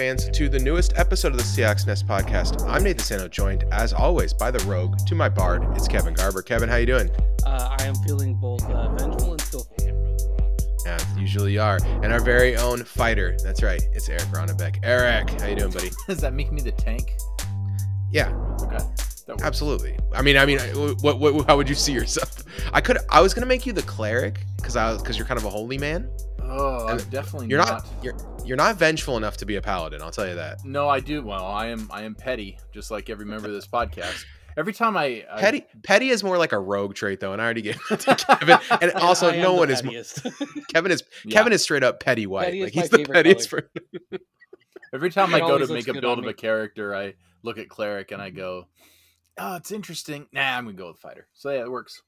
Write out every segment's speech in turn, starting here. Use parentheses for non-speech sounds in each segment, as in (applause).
Welcome back, Seahawks fans, to the newest episode of the Seahawks Nest podcast. I'm Nathan Sano, joined as always by the Rogue. To my bard, it's Kevin Garber. Kevin, how you doing? Uh, I am feeling both uh, vengeful and skillful. Yeah, usually you are. And our very own fighter. That's right. It's Eric Ronnebeck. Eric, how you doing, buddy? (laughs) Does that make me the tank? Yeah, Okay. Absolutely. I mean, I mean, what, what, how would you see yourself? (laughs) I could, I was gonna make you the cleric because I, because you're kind of a holy man. Oh, I'm definitely You're not. not, you're, you're not vengeful enough to be a paladin. I'll tell you that. No, I do. Well, I am. I am petty, just like every member of this (laughs) podcast. Every time I, I Petty, petty is more like a rogue trait, though, and I already gave it to (laughs) Kevin. And also, no the one is. pettiest. (laughs) Kevin is Yeah. Kevin is straight up petty white. Petty like he's the favorite pettiest. For, every time I go to make a build of me. a character, I look at cleric and I mm-hmm. go, "Oh, it's interesting." Nah, I'm gonna go with fighter. So yeah, it works.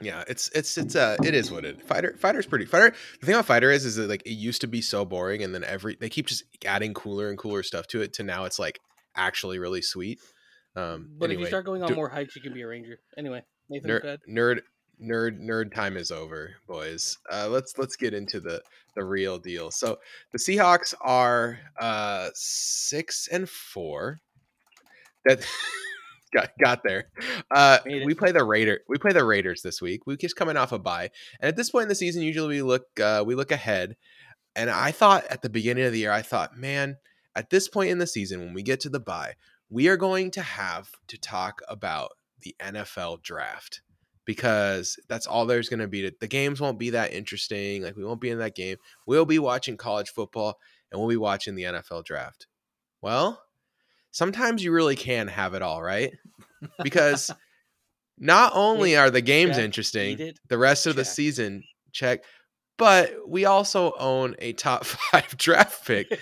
Yeah, it's it's it's uh it is what it. Fighter fighter's pretty. Fighter. The thing about fighter is is that like it used to be so boring, and then every they keep just adding cooler and cooler stuff to it. To now it's like actually really sweet. Um, but if you start going on do- more hikes, you can be a ranger. Anyway, Nathan, nerd, nerd nerd nerd time is over boys uh let's let's get into the the real deal so the seahawks are uh six and four that got got there uh we play the raider we play the raiders this week we just coming off a bye and at this point in the season usually we look uh we look ahead and i thought at the beginning of the year i thought man at this point in the season when we get to the bye we are going to have to talk about the NFL draft because that's all there's going to be. The games won't be that interesting. Like we won't be in that game. We'll be watching college football and we'll be watching the NFL draft. Well, sometimes you really can have it all, right? Because (laughs) not only are the games Check. interesting, it. the rest of the season check, but we also own a top (laughs) 5 draft pick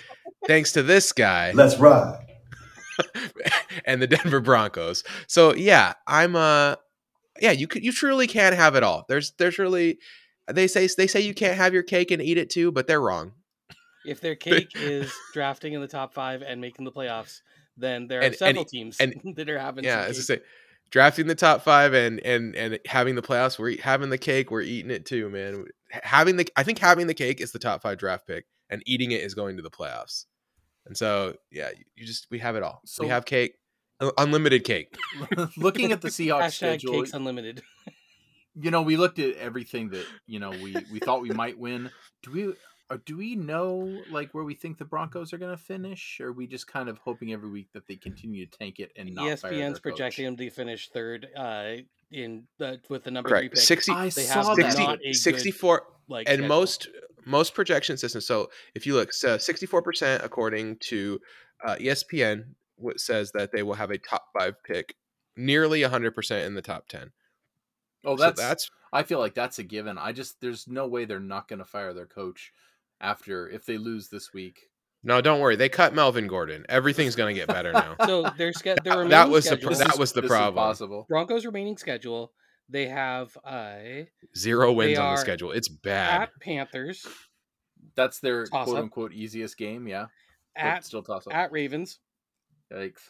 thanks to this guy Let's ride. (laughs) and the Denver Broncos. So yeah, I'm uh yeah, you could you truly can have it all. There's there's really they say they say you can't have your cake and eat it too, but they're wrong. If their cake is drafting in the top five and making the playoffs, then there are And- and- several teams and- (laughs) that are having. yeah, as I say, drafting the top five and and and having the playoffs, we're having the cake, we're eating it too, man. Having the I think having the cake is the top five draft pick, and eating it is going to the playoffs. And so yeah, you- you just we have it all. So- we have cake, unlimited cake. (laughs) Looking at the (laughs) Seahawks Hashtag schedule, cakes unlimited. you know, we looked at everything that you know we we thought we might win. Do we? Or do we know like where we think the Broncos are going to finish? Or are we just kind of hoping every week that they continue to tank it and not fire their ESPN's coach? projecting them to finish third uh, in the with the number Correct. three pick. 60, I They saw have that. 60 not a good, 64 like and schedule. most most projection systems so if you look so 64% according to uh, espn what says that they will have a top five pick nearly 100% in the top 10 Oh, so that's, that's I feel like that's a given. I just there's no way they're not going to fire their coach after if they lose this week. no don't worry they cut melvin gordon everything's going to get better now (laughs) So their ske- (laughs) their That- remaining that was the schedule, pro- that was the problem. possible. Broncos remaining schedule. They have uh, zero wins on the schedule it's bad at Panthers, That's their Toss quote up. unquote easiest game. Yeah, but at still toss up. at Ravens. Yikes!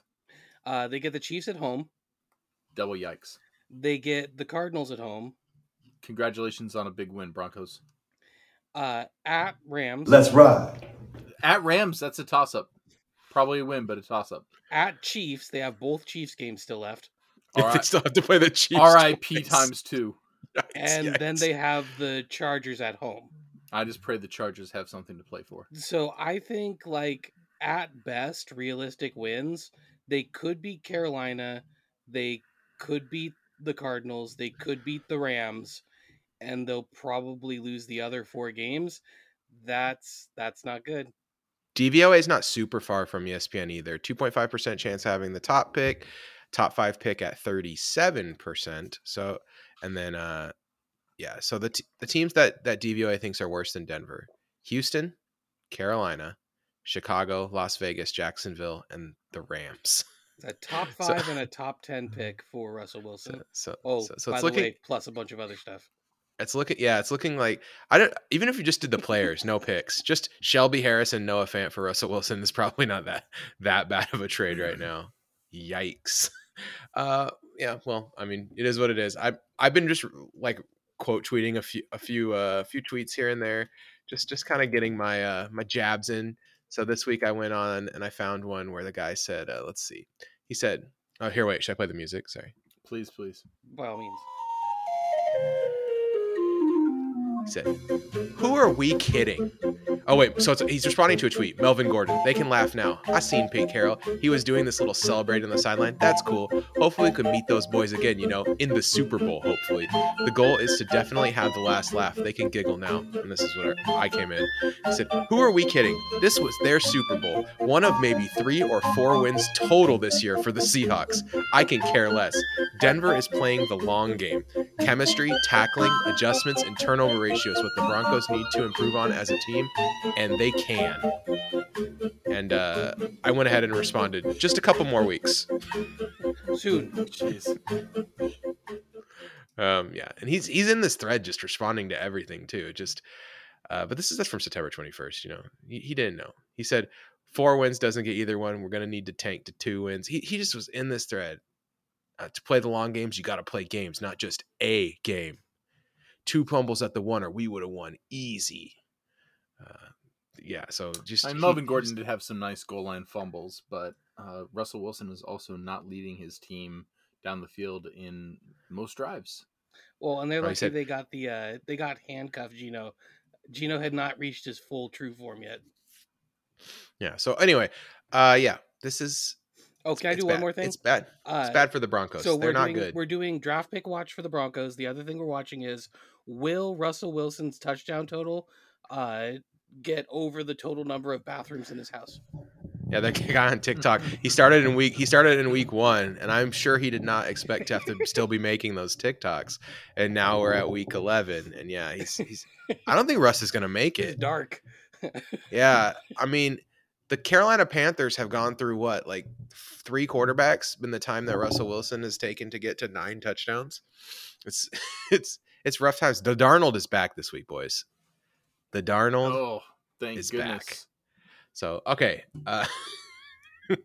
Uh, they get the Chiefs at home. Double yikes! They get the Cardinals at home. Congratulations on a big win, Broncos. Uh, at Rams. Let's ride. At Rams, that's a toss up. Probably a win, but a toss up. at Chiefs. They have both Chiefs games still left. (laughs) they still have to play the chiefs R.I.P. twice. times two. (laughs) Yikes, And then they have the Chargers at home. I just pray the Chargers have something to play for. So I think like at best realistic wins, they could beat Carolina, they could beat the Cardinals, they could beat the Rams, and they'll probably lose the other four games. That's that's not good. DVOA is not super far from ESPN either. 2.5% chance having the top pick, top five pick at 37%. So, and then, uh, yeah, so the, t- the teams that, that DVOA thinks are worse than Denver Houston, Carolina, Chicago, Las Vegas, Jacksonville, and the Rams. A top (laughs) So- five and a top ten pick for Russell So, Wilson. (laughs) so, Oh, so, so by it's the looking, way, plus a bunch of other stuff. It's looking, yeah, it's looking like I don't even if you just did the players, no picks, just Shelby Harris and Noah Fant for Russell Wilson is probably not that that bad of a trade right (laughs) now. Yikes. Uh, yeah, well, I mean, it is what it is. I I've been just like quote tweeting a few a few uh few tweets here and there, just just kind of getting my uh my jabs in. So this week I went on and I found one where the guy said, uh, "Let's see." He said, "Oh, here, wait. Should I play the music? Sorry." Please, please. By all means. "Who are we kidding?" Oh wait, so he's responding to a tweet. Melvin Gordon, they can laugh now. I seen Pete Carroll. He was doing this little celebrate on the sideline. That's cool. Hopefully, we can meet those boys again. You know, in the Super Bowl. Hopefully, the goal is to definitely have the last laugh. They can giggle now. And this is what I came in. He said, "Who are we kidding? This was their Super Bowl. One of maybe three or four wins total this year for the Seahawks. I can care less. Denver is playing the long game. Chemistry, tackling, adjustments, and turnover ratio is what the Broncos need to improve on as a team, and they can. And uh, I went ahead and responded, just a couple more weeks. Soon. Jeez. Um, yeah, and he's he's in this thread just responding to everything too. Just, uh, but this is just from September twenty first. You know, he, he didn't know. He said four wins doesn't get either one. We're gonna need to tank to two wins. He he just was in this thread. Uh, to play the long games, you got to play games, not just a game. Two fumbles at the one, or we would have won easy. Uh, yeah, so just And he- Melvin he's- Gordon did have some nice goal line fumbles, but uh, Russell Wilson is also not leading his team down the field in most drives. Well, and they're lucky said- they got the uh they got handcuffed Geno. Geno had not reached his full true form yet. Yeah. So anyway, uh, yeah, this is. Oh, can I it's do one more thing? It's bad. uh, It's bad for the Broncos. So They're we're not doing good. we're doing draft pick watch for the Broncos. The other thing we're watching is will Russell Wilson's touchdown total uh get over the total number of bathrooms in his house? Yeah, that (laughs) guy on TikTok. He started in week. He started in week one, and I'm sure he did not expect to have to still be making those TikToks. And now we're at week eleven, and yeah, he's. he's I don't think Russ is going to make It's it. dark. Yeah, (laughs) I mean, the Carolina Panthers have gone through what, like three quarterbacks in the time that Russell Wilson has taken to get to nine touchdowns. It's (laughs) it's it's rough times. The Darnold is back this week, boys. The Darnold. Oh, thank is goodness. back. So okay. Uh, (laughs)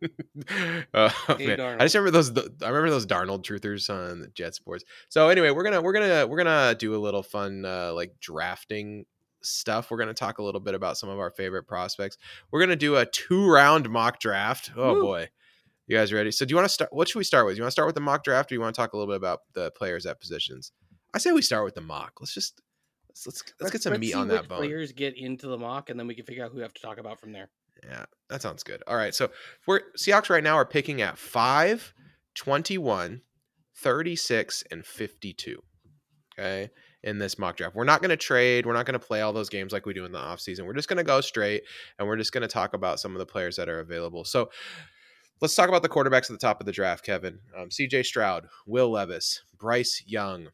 oh, Hey, I just remember those. I remember those Darnold truthers on the Jet Sports. So anyway, we're gonna we're gonna we're gonna do a little fun uh, like drafting stuff. We're gonna talk a little bit about some of our favorite prospects. We're gonna do a two round mock draft. Oh Woo. boy. You guys ready? So do you want to start? What should we start with? You want to start with the mock draft, or you want to talk a little bit about the players at positions? I say we start with the mock. Let's just let's let's, let's get some let's meat on that bone. Players get into the mock, and then we can figure out who we have to talk about from there. Yeah, that sounds good. All right. So we're Seahawks right now are picking at 5, 21, 36, and 52. Okay. In this mock draft. We're not going to trade. We're not going to play all those games like we do in the offseason. We're just going to go straight and we're just going to talk about some of the players that are available. So let's talk about the quarterbacks at the top of the draft, Kevin. Um, CJ Stroud, Will Levis, Bryce Young.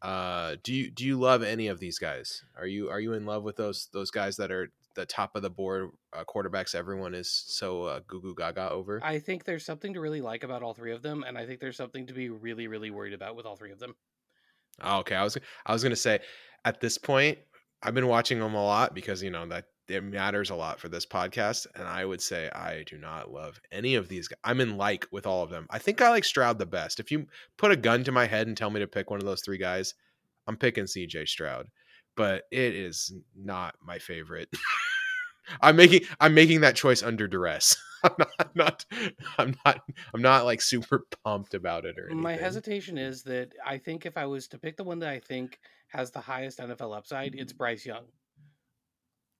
Uh, do you do you love any of these guys? Are you are you in love with those those guys that are the top of the board uh, quarterbacks everyone is so uh, goo goo gaga over? I think there's something to really like about all three of them, and I think there's something to be really, really worried about with all three of them. Oh, okay, I was I was gonna say at this point I've been watching them a lot because you know that it matters a lot for this podcast, and I would say I do not love any of these. guys. I'm in like with all of them. I think I like Stroud the best. If you put a gun to my head and tell me to pick one of those three guys, I'm picking CJ Stroud, but it is not my favorite. (laughs) I'm making I'm making that choice under duress. (laughs) I'm not, I'm not I'm not I'm not like super pumped about it or anything. My hesitation is that I think if I was to pick the one that I think has the highest NFL upside, it's mm-hmm. Bryce Young.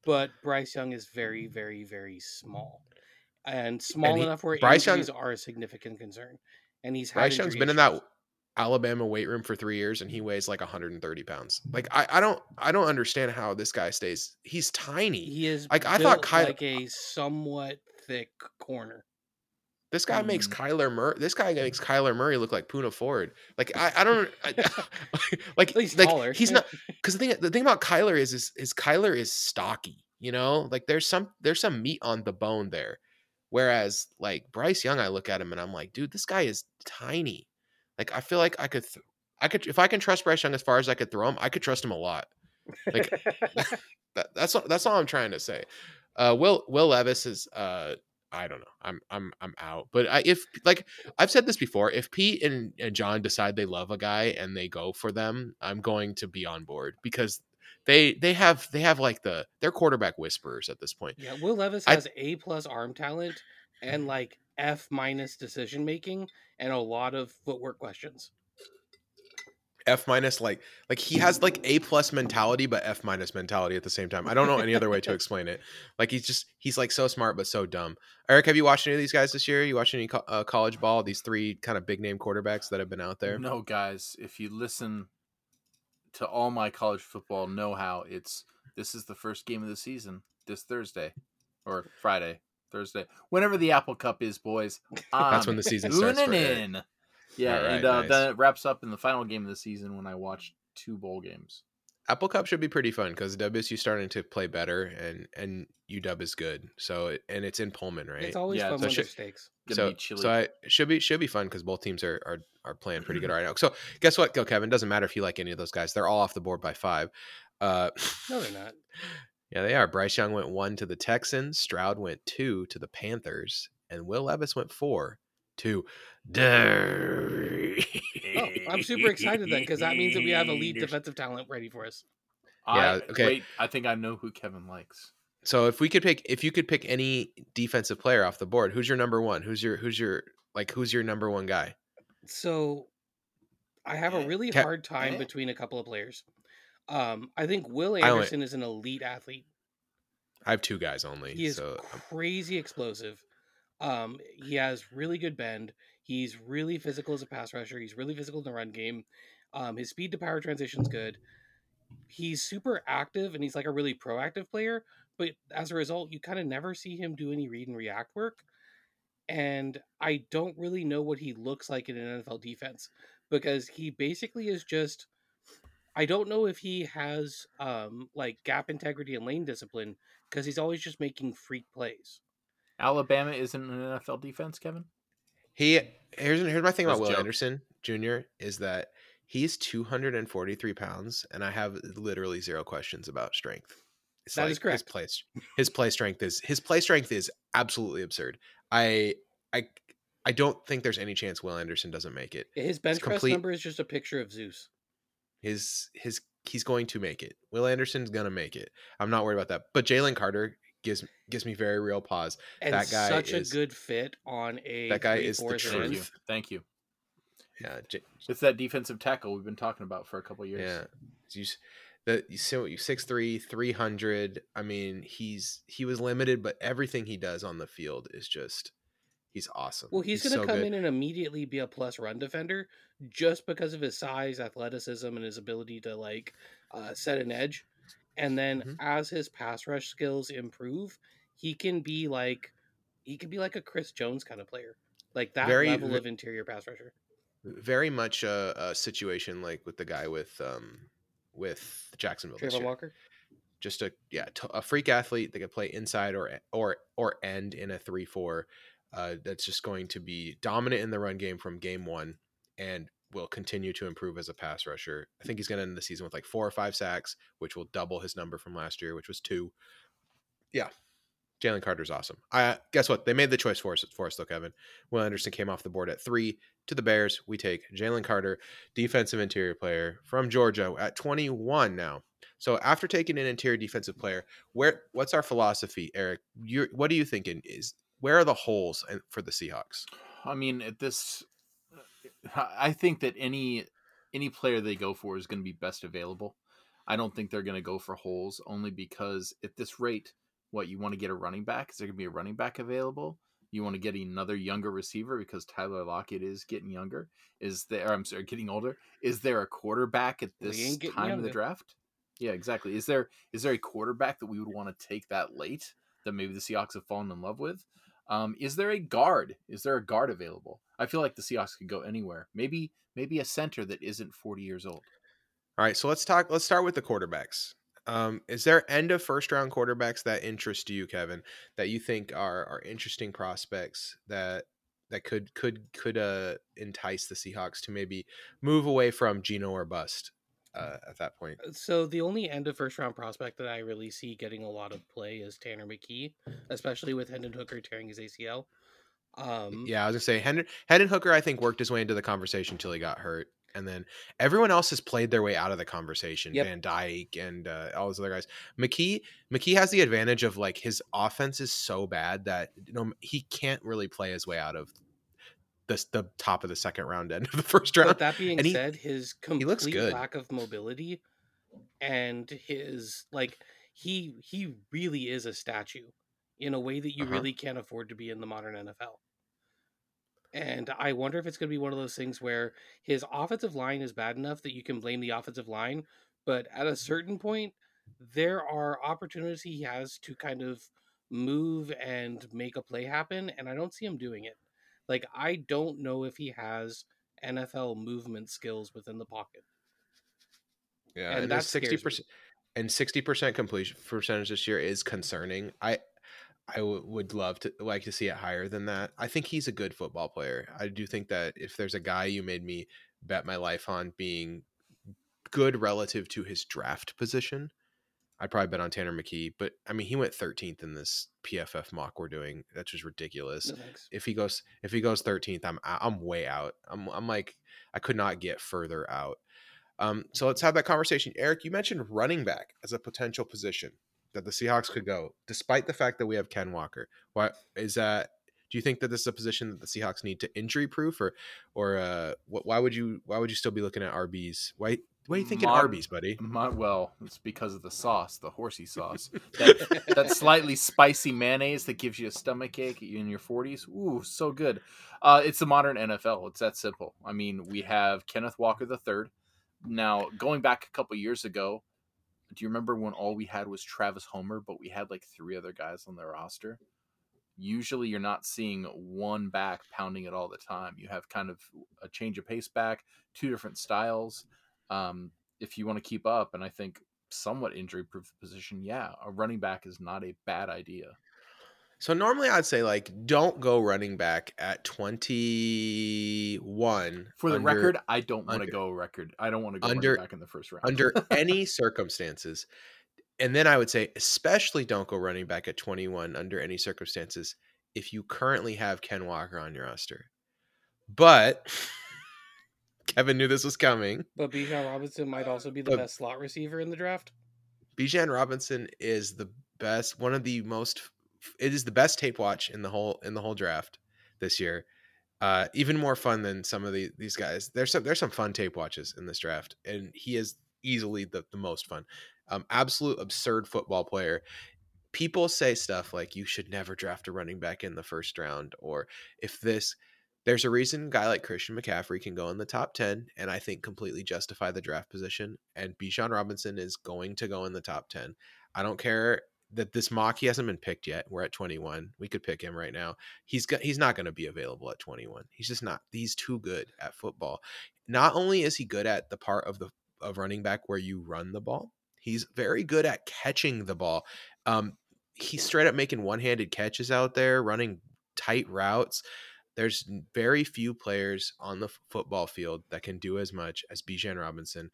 But Bryce Young is very, very, very small, and small he- enough where Bryce Young- injuries are a significant concern. And he's had Bryce Young's been in that Alabama weight room for three years, and he weighs like 130 pounds. Like mm. I, I don't, I don't understand how this guy stays. He's tiny. He is Like, I thought built Ky- like a somewhat thick corner. This guy makes Mm. Kyler Murray. This guy makes Kyler Murray look like Poona Ford. Like I, I don't, I, (laughs) (laughs) like least like taller. he's not. Because the thing, the thing about Kyler is, is, is Kyler is stocky. You know, like there's some, there's some meat on the bone there. Whereas like Bryce Young, I look at him and I'm like, dude, this guy is tiny. Like I feel like I could, th- I could, if I can trust Bryce Young as far as I could throw him, I could trust him a lot. Like (laughs) that, that's all, that's all I'm trying to say. Uh, Will Will Levis is uh, I don't know. I'm I'm I'm out. But I, if like I've said this before, if Pete and, and John decide they love a guy and they go for them, I'm going to be on board because they they have they have like the they're quarterback whisperers at this point. Yeah, Will Levis I- has A plus arm talent and like F minus decision making and a lot of footwork questions. F minus like like he has like A plus mentality but F minus mentality at the same time. I don't know any other way to (laughs) explain it. Like he's just he's like so smart but so dumb. Eric, have you watched any of these guys this year? You watched any co- uh, college ball? These three kind of big name quarterbacks that have been out there. No, guys, if you listen to all my college football know how, it's this is the first game of the season this Thursday or Friday, Thursday, whenever the Apple Cup is, boys. That's when the season starts. In. Yeah, All right, and uh, nice. then it wraps up in the final game of the season when I watch two bowl games. Apple Cup should be pretty fun because WSU starting to play better and and UW is good. So it- and it's in Pullman, right? It's always Yeah, fun so when shit- there's stakes. So be so I, it should be should be fun because both teams are, are are playing pretty good (clears throat) right now. So guess what, go Kevin? Doesn't matter if you like any of those guys; they're all off the board by five. Uh, No, they're not. (laughs) yeah, they are. Bryce Young went one to the Texans, Stroud went two to the Panthers, and Will Levis went four to Derry. Oh, I'm super excited then because that means that we have elite defensive talent ready for us. Yeah, I, okay. Wait, I think I know who Kevin likes. So if we could pick, if you could pick any defensive player off the board, who's your number one? Who's your who's your like who's your number one guy? So I have a really Ca- hard time between a couple of players. Um, I think Will I only- Anderson is an elite athlete. I have two guys only. He is so um, crazy explosive. Um, he has really good bend. He's really physical as a pass rusher. He's really physical in the run game. Um, his speed to power transition's good. He's super active and he's like a really proactive player. But as a result, you kind of never see him do any read and react work. And I don't really know what he looks like in an NFL defense because he basically is just. I don't know if he has um, like gap integrity and lane discipline because he's always just making freak plays. Alabama isn't an NFL defense, Kevin. he here's here's my thing about Will joke. Anderson Jr. is that he's 243 pounds, and I have literally zero questions about strength. It's That is His correct. play, his play strength is his play strength is absolutely absurd. I I I don't think there's any chance Will Anderson doesn't make it. His bench press complete- number is just a picture of Zeus. His his he's going to make it. Will Anderson's gonna make it. I'm not worried about that. But Jalen Carter gives gives me very real pause. And That guy such is- a good fit on a That guy is the truth. Thank you. Thank you. Yeah, J- It's that defensive tackle we've been talking about for a couple years. Yeah. You the you see what you six three three hundred. I mean, he's he was limited, but everything he does on the field is just he's awesome. Well, he's, going to so come good. in and immediately be a plus run defender just because of his size, athleticism, and his ability to like uh, set an edge. And then Mhm. as his pass rush skills improve, he can be like he can be like a Chris Jones kind of player, like that Very- level of interior pass rusher. very much a, a situation like with the guy with um with Jacksonville Travon. Walker. Just a yeah, t- a freak athlete that can play inside or e, or or end in a 3-4 uh that's just going to be dominant in the run game from game 1 and will continue to improve as a pass rusher. I think he's going to end the season with like 4 or 5 sacks, which will double his number from last year, which was 2. Yeah. Jalen Carter's awesome. I guess what? They made the choice for us for us though, Kevin. Will Anderson came off the board at 3 to the Bears. We take Jalen Carter, defensive interior player from Georgia at 21 now. So after taking an interior defensive player, where what's our philosophy, Eric? You what are you thinking is where are the holes for the Seahawks? I mean, at this, I think that any any player they go for is going to be best available. I don't think they're going to go for holes only because at this rate, what you want to get a running back? Is there going to be a running back available? You want to get another younger receiver because Tyler Lockett is getting younger. Is there? I'm sorry, getting older. Is there a quarterback at this time of the draft? Yeah, exactly. Is there is there a quarterback that we would want to take that late that maybe the Seahawks have fallen in love with? Um, is there a guard? Is there a guard available? I feel like the Seahawks could go anywhere. Maybe maybe a center that isn't 40 years old. All right, so let's talk. Let's start with the quarterbacks. Um, is there end of first round quarterbacks that interest you, Kevin? That you think are are interesting prospects that that could could could uh entice the Seahawks to maybe move away from Geno or bust uh, at that point? So the only end of first round prospect that I really see getting a lot of play is Tanner McKee, especially with Hendon Hooker tearing his ACL. Um, Yeah, I was gonna say Hendon, Hendon Hooker. I think worked his way into the conversation until he got hurt. And then everyone else has played their way out of the conversation. Yep. Van Dyke and uh, all those other guys. McKee McKee has the advantage of like his offense is so bad that you know he can't really play his way out of the the top of the second round end of the (laughs) first round. But that being he- said, his complete lack of mobility and his like he he really is a statue in a way that you Uh-huh. really can't afford to be in the modern NFL. And I wonder if it's going to be one of those things where his offensive line is bad enough that you can blame the offensive line, but at a certain point, there are opportunities he has to kind of move and make a play happen, and I don't see him doing it. Like, I don't know if he has NFL movement skills within the pocket. Yeah, And and, that's sixty percent. and sixty percent completion percentage this year is concerning. I I w- would love to like to see it higher than that. I think he's a good football player. I do think that if there's a guy you made me bet my life on being good relative to his draft position, I'd probably bet on Tanner McKee. But I mean, he went 13th in this PFF mock we're doing. That's just ridiculous. No if he goes if he goes 13th i'm i'm way out. I'm i'm like i could not get further out. Um so let's have that conversation. Eric you mentioned running back as a potential position that the seahawks could go despite the fact that we have ken walker. What is that do you think that this is a position that the seahawks need to injury proof or or uh wh- why would you why would you still be looking at rbs why why are you thinking Mod- arby's buddy My, well, it's because of the sauce, the horsey sauce. (laughs) That, that slightly spicy mayonnaise that gives you a stomach ache in your 40s. Ooh, so good. Uh, it's the modern NFL. It's that simple. I mean, we have Kenneth Walker III. Now, going back a couple years ago, do you remember when all we had was Travis Homer, but we had like three other guys on the roster? Usually, you're not seeing one back pounding it all the time. You have kind of a change of pace back, two different styles. Um, if you want to keep up, and I think somewhat injury proof position, yeah, a running back is not a bad idea. So normally I'd say like don't go running back at 21 For the under- record, I don't want to go record. I don't want to go under- running back in the first round. under (laughs) any circumstances. And then I would say especially don't go running back at 21 under any circumstances if you currently have Ken Walker on your roster. But (laughs) Kevin knew this was coming. But Bijan Robinson might also be the But- best slot receiver in the draft. Bijan Robinson is the best, one of the most. It is the best tape watch in the whole in the whole draft this year. Uh, even more fun than some of the, these guys. There's some there's some fun tape watches in this draft, and he is easily the, the most fun. Um, absolute absurd football player. People say stuff like you should never draft a running back in the first round, or if this. There's a reason a guy like Christian McCaffrey can go in the top 10 and I think completely justify the draft position. And Bijan Robinson is going to go in the top 10. I don't care that this mock he hasn't been picked yet. We're at 21. We could pick him right now. He's got he's not going to be available at 21. He's just not. He's too good at football. Not only is he good at the part of the of running back where you run the ball, he's very good at catching the ball. Um, he's straight up making one-handed catches out there, running tight routes. There's very few players on the f- football field that can do as much as Bijan Robinson.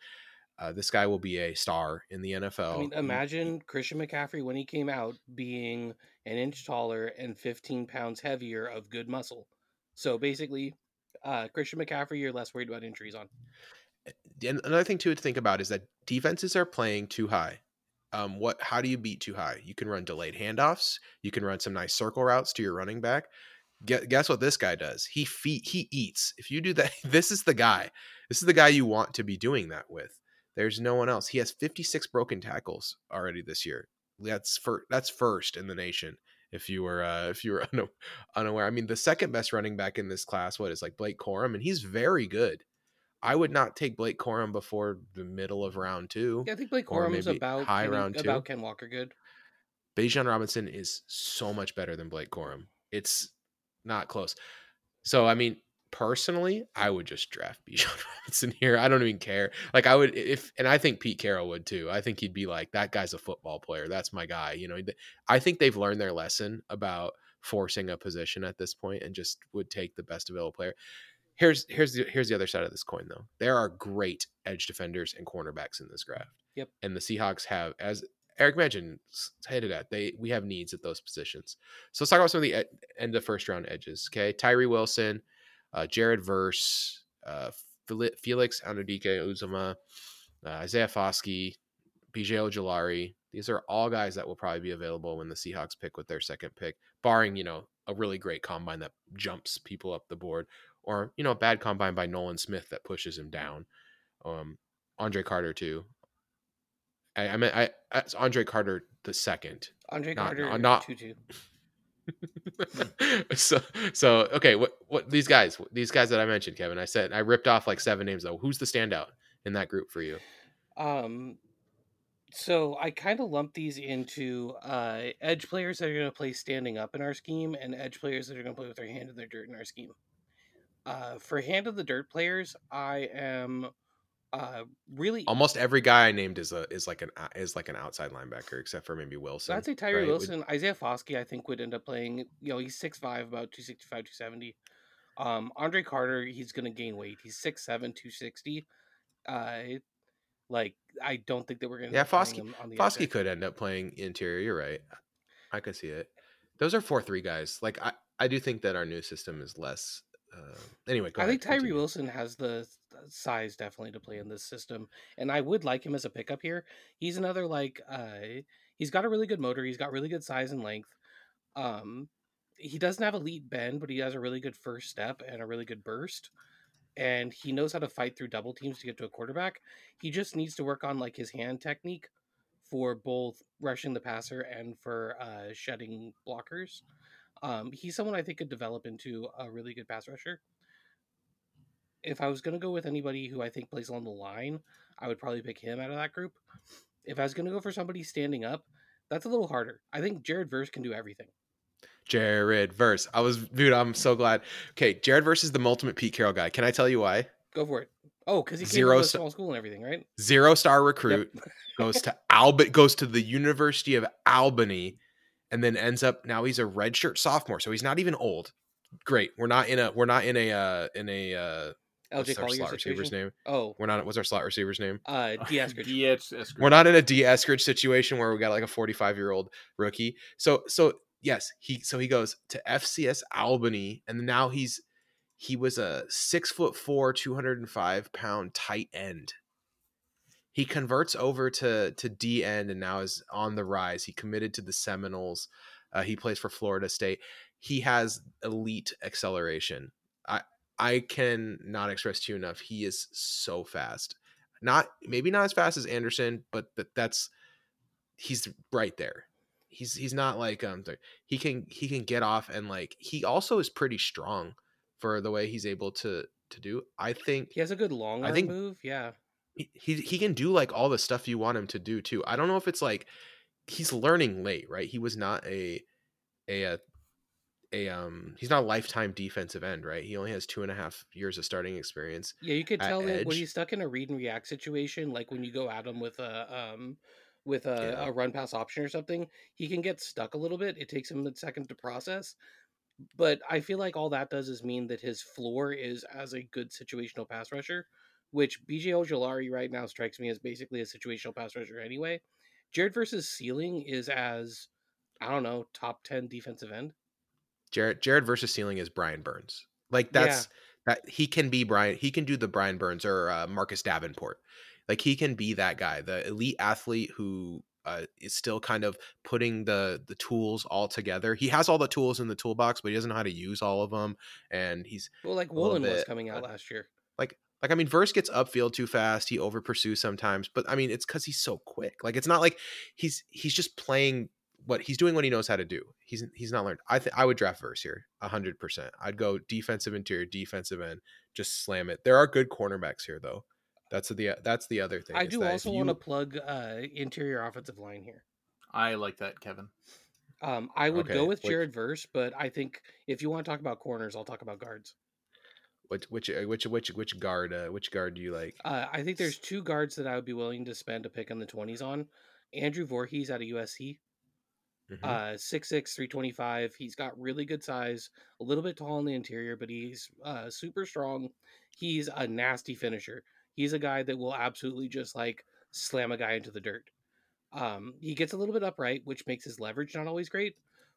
Uh, this guy will be a star in the NFL. I mean, imagine Christian McCaffrey when he came out being an inch taller and 15 pounds heavier of good muscle. So basically, uh, Christian McCaffrey, you're less worried about injuries on. and another thing too to think about is that defenses are playing too high. Um, what? How do you beat too high? You can run delayed handoffs. You can run some nice circle routes to your running back. Guess, what this guy does? He feed, he eats. If you do that, (laughs) this is the guy. This is the guy you want to be doing that with. There's no one else. He has 56 broken tackles already this year. That's for that's first in the nation. If you were uh, if you were (laughs) una- unaware, I mean the second best running back in this class, what is like Blake Corum, and he's very good. I would not take Blake Corum before the middle of round two. Yeah, I think Blake Or Corum's maybe about high Kenny- round two. about Ken Walker good. Bijan Robinson is so much better than Blake Corum. It's not close. So I mean, personally, I would just draft (laughs) Bijan Robinson here. I don't even care. Like I would if, and I think Pete Carroll would too. I think he'd be like, that guy's a football player. That's my guy. You know, I think they've learned their lesson about forcing a position at this point and just would take the best available player. Here's here's the here's the other side of this coin though. There are great edge defenders and cornerbacks in this draft. Yep. And the Seahawks have as Eric s- hinted at they we have needs at those positions. So let's talk about some of the e- end of the first round edges. Okay, Tyree Wilson, uh, Jared Verse, uh, Felix Anudike Uzomah, uh, Isaiah Foskey, BJ Ojulari. These are all guys that will probably be available when the Seahawks pick with their second pick, barring, you know, a really great combine that jumps people up the board or, you know, a bad combine by Nolan Smith that pushes him down. Um, Andre Carter, too. I, I mean, I, it's Andre Carter the second. Andre Not- Carter, not- not- Tutu. (laughs) so so okay what what these guys these guys that i mentioned kevin i said i ripped off like seven names though who's the standout in that group for you Um, so I kind of lump these into uh, edge players that are going to play standing up in our scheme, and edge players that are going to play with their hand in their dirt in our scheme. Uh, for hand of the dirt players, I am uh, really. almost every guy i named is a is like an is like an outside linebacker except for maybe wilson I'd say Tyree right? Would- Wilson, Isaiah Foskey, I think would end up playing. You know, he's 6'5", about 265, 270. Um, Andre Carter, he's going to gain weight. He's 6'7", 260. Uh, like I don't think that we're going to Yeah, Foskey- him on the Foskey could end up playing interior you're right i could see it those are four three guys like i i do think that our new system is less uh, anyway I ahead, think Tyree continue. Wilson has the th- size definitely to play in this system, and I would like him as a pickup here. He's another like uh, he's got a really good motor. He's got really good size and length. Um, he doesn't have elite bend, but he has a really good first step and a really good burst. And he knows how to fight through double teams to get to a quarterback. He just needs to work on like his hand technique for both rushing the passer and for uh, shedding blockers. Um, he's someone I think could develop into a really good pass rusher. If I was going to go with anybody who I think plays along the line, I would probably pick him out of that group. If I was going to go for somebody standing up, that's a little harder. I think Jared Verse can do everything. jared verse i was dude i'm so glad okay jared verse is the ultimate pete carroll guy can i tell you why Go for it. Oh, because he came Zero from a small school and everything, right? zero star recruit (laughs) goes to Alba goes to the University of Albany and then ends up now he's a redshirt sophomore so he's not even old great we're not in a we're not in a uh in a uh LJ our Collier slot receiver's name Oh, we're not what's our slot receiver's name uh, (laughs) D. Eskridge. DS Eskridge. we're not in a D Eskridge situation where we got like a 45 year old rookie so so yes he so he goes to FCS Albany and now he's he was a six foot four 205 pound tight end he converts over to to D end and now is on the rise. He committed to the Seminoles. Uh, he plays for Florida State. He has elite acceleration. I I can not express to you enough. He is so fast. Not maybe not as fast as Anderson, but that that's he's right there. He's he's not like um he can he can get off and like he also is pretty strong for the way he's able to to do. I think He has a good long I think- move. Yeah. he he he can do like all the stuff you want him to do too. I don't know if it's like he's learning late, right? He was not a a a, a um he's not a lifetime defensive end, right? He only has two and a half years of starting experience. Yeah, you could tell that when he's stuck in a read and react situation, like when you go at him with a um with a, Yeah. a run pass option or something, he can get stuck a little bit. It takes him a second to process. But I feel like all that does is mean that his floor is as a good situational pass rusher, which BJ Ojulari right now strikes me as basically a situational pass rusher anyway. Jared versus ceiling is as I don't know, top ten defensive end. Jared Jared versus ceiling is Brian Burns. Like that's that he can be Brian. He can do the Brian Burns or uh, Marcus Davenport. Like he can be that guy, the elite athlete who uh, is still kind of putting the the tools all together. He has all the tools in the toolbox, but he doesn't know how to use all of them. And he's Well, like Woolen was coming out uh, last year. like like I mean, Verse gets upfield too fast. He over pursues sometimes, but I mean, it's because he's so quick. Like it's not like he's he's just playing what he's doing what he knows how to do. He's he's not learned. I think I would draft Verse here, hundred percent. I'd go defensive interior, defensive end, just slam it. There are good cornerbacks here though. That's the that's the other thing. I do also you- want to plug uh, interior offensive line here. I like that, Kevin. Um, I would Okay, go with which- Jared Verse, but I think if you want to talk about corners, I'll talk about guards. which which uh, which which which guard uh, which guard do you like? Uh, I think there's two guards that I would be willing to spend a pick in the 20s on. Andrew Voorhees out of USC, Mhm. uh, 6'6", 325. He's got really good size, a little bit tall in the interior, but he's uh, super strong. He's a nasty finisher. He's a guy that will absolutely just like slam a guy into the dirt. Um, he gets a little bit upright, which makes his leverage not always great,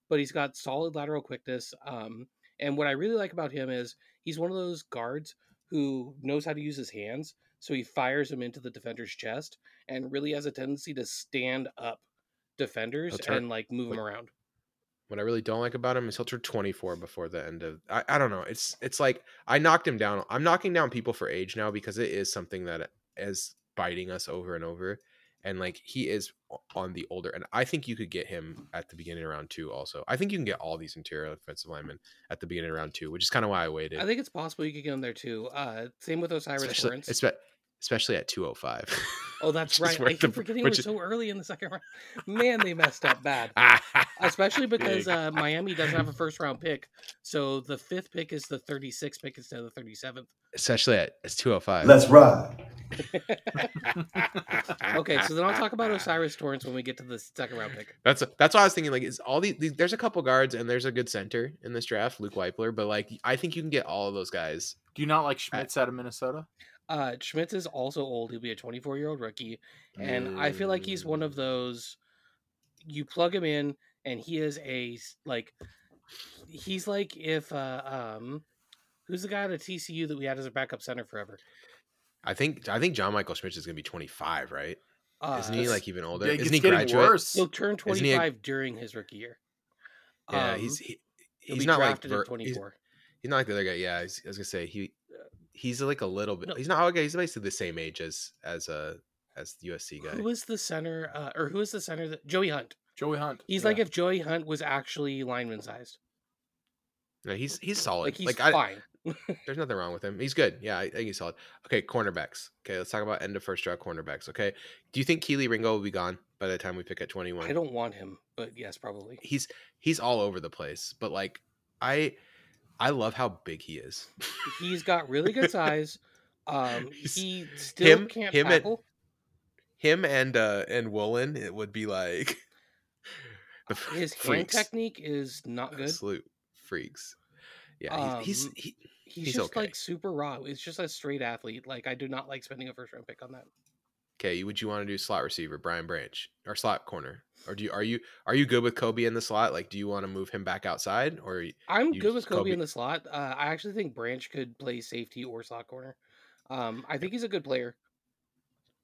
but he's got solid lateral quickness. Um, and what I really like about him is he's one of those guards who knows how to use his hands, so he fires him into the defender's chest and really has a tendency to stand up defenders and like move them around. What I really don't like about him is he'll turn 24 before the end of. I, I don't know. It's it's like I knocked him down. I'm knocking down people for age now because it is something that is biting us over and over. And like he is on the older, and I think you could get him at the beginning of round two. Also, I think you can get all these interior offensive linemen at the beginning of round two, which is kind of why I waited. I think it's possible you could get him there too. Uh, same with O'Cyrus especially, Torrence. Especially at 205. (laughs) Oh, that's right. where I the- keep forgetting we're is- so early in the second round. Man, they messed up bad. (laughs) Especially because uh, Miami doesn't have a first round pick, so the fifth pick is the 36th pick instead of the 37th. especially at it's 205. Let's ride. (laughs) Okay, so then I'll talk about O'Cyrus Torrence when we get to the second round pick. That's that's what I was thinking. Like, is all these, these? There's a couple guards and there's a good center in this draft, Luke Wypler. But like, I think you can get all of those guys. Do you not like Schmitz out of Minnesota? Uh, Schmitz is also old. He'll be a 24 year old rookie, and I feel like he's one of those. You plug him in, and he is a like. He's like if uh, um, who's the guy at TCU that we had as a backup center forever? I think I think John Michael Schmitz is gonna be 25, right? Uh, Isn't he like even older? Yeah, Isn't he getting graduate? worse. He'll turn Isn't he a- 25 during his rookie year. Yeah, Um, he's he, he's not like drafted ver- at he's, 24. he's not like the other guy. Yeah, he's, I was gonna say he he's like a little bit. No. He's not okay. He's basically the same age as as a as the USC guy. Who is the center, uh, or who is the center that Joey Hunt? Joey Hunt. He's yeah. like if Joey Hunt was actually lineman sized. No, he's he's solid. Like he's Like, I, fine. (laughs) there's nothing wrong with him. He's good. Yeah, I think he's solid. Okay, cornerbacks. Okay, let's talk about end of first round cornerbacks. Okay, do you think Kelee Ringo will be gone by the time we pick at 21? I don't want him, but yes, probably. he's he's all over the place but like i i love how big he is He's got really good size. Um, (laughs) He's- he still him- can't him and- tackle. him and uh and woolen it would be like (laughs) f- His hand technique is not good. absolute freaks yeah he's, Um, he's he, He's, he's just okay. like super raw. It's just a straight athlete. Like I do not like spending a first round pick on that. Okay would you want to do slot receiver brian branch or slot corner or do you are you are you good with coby in the slot like do you want to move him back outside or I'm good with Coby, Coby- in the slot. Uh, I actually think Branch could play safety or slot corner. Um, I think he's a good player.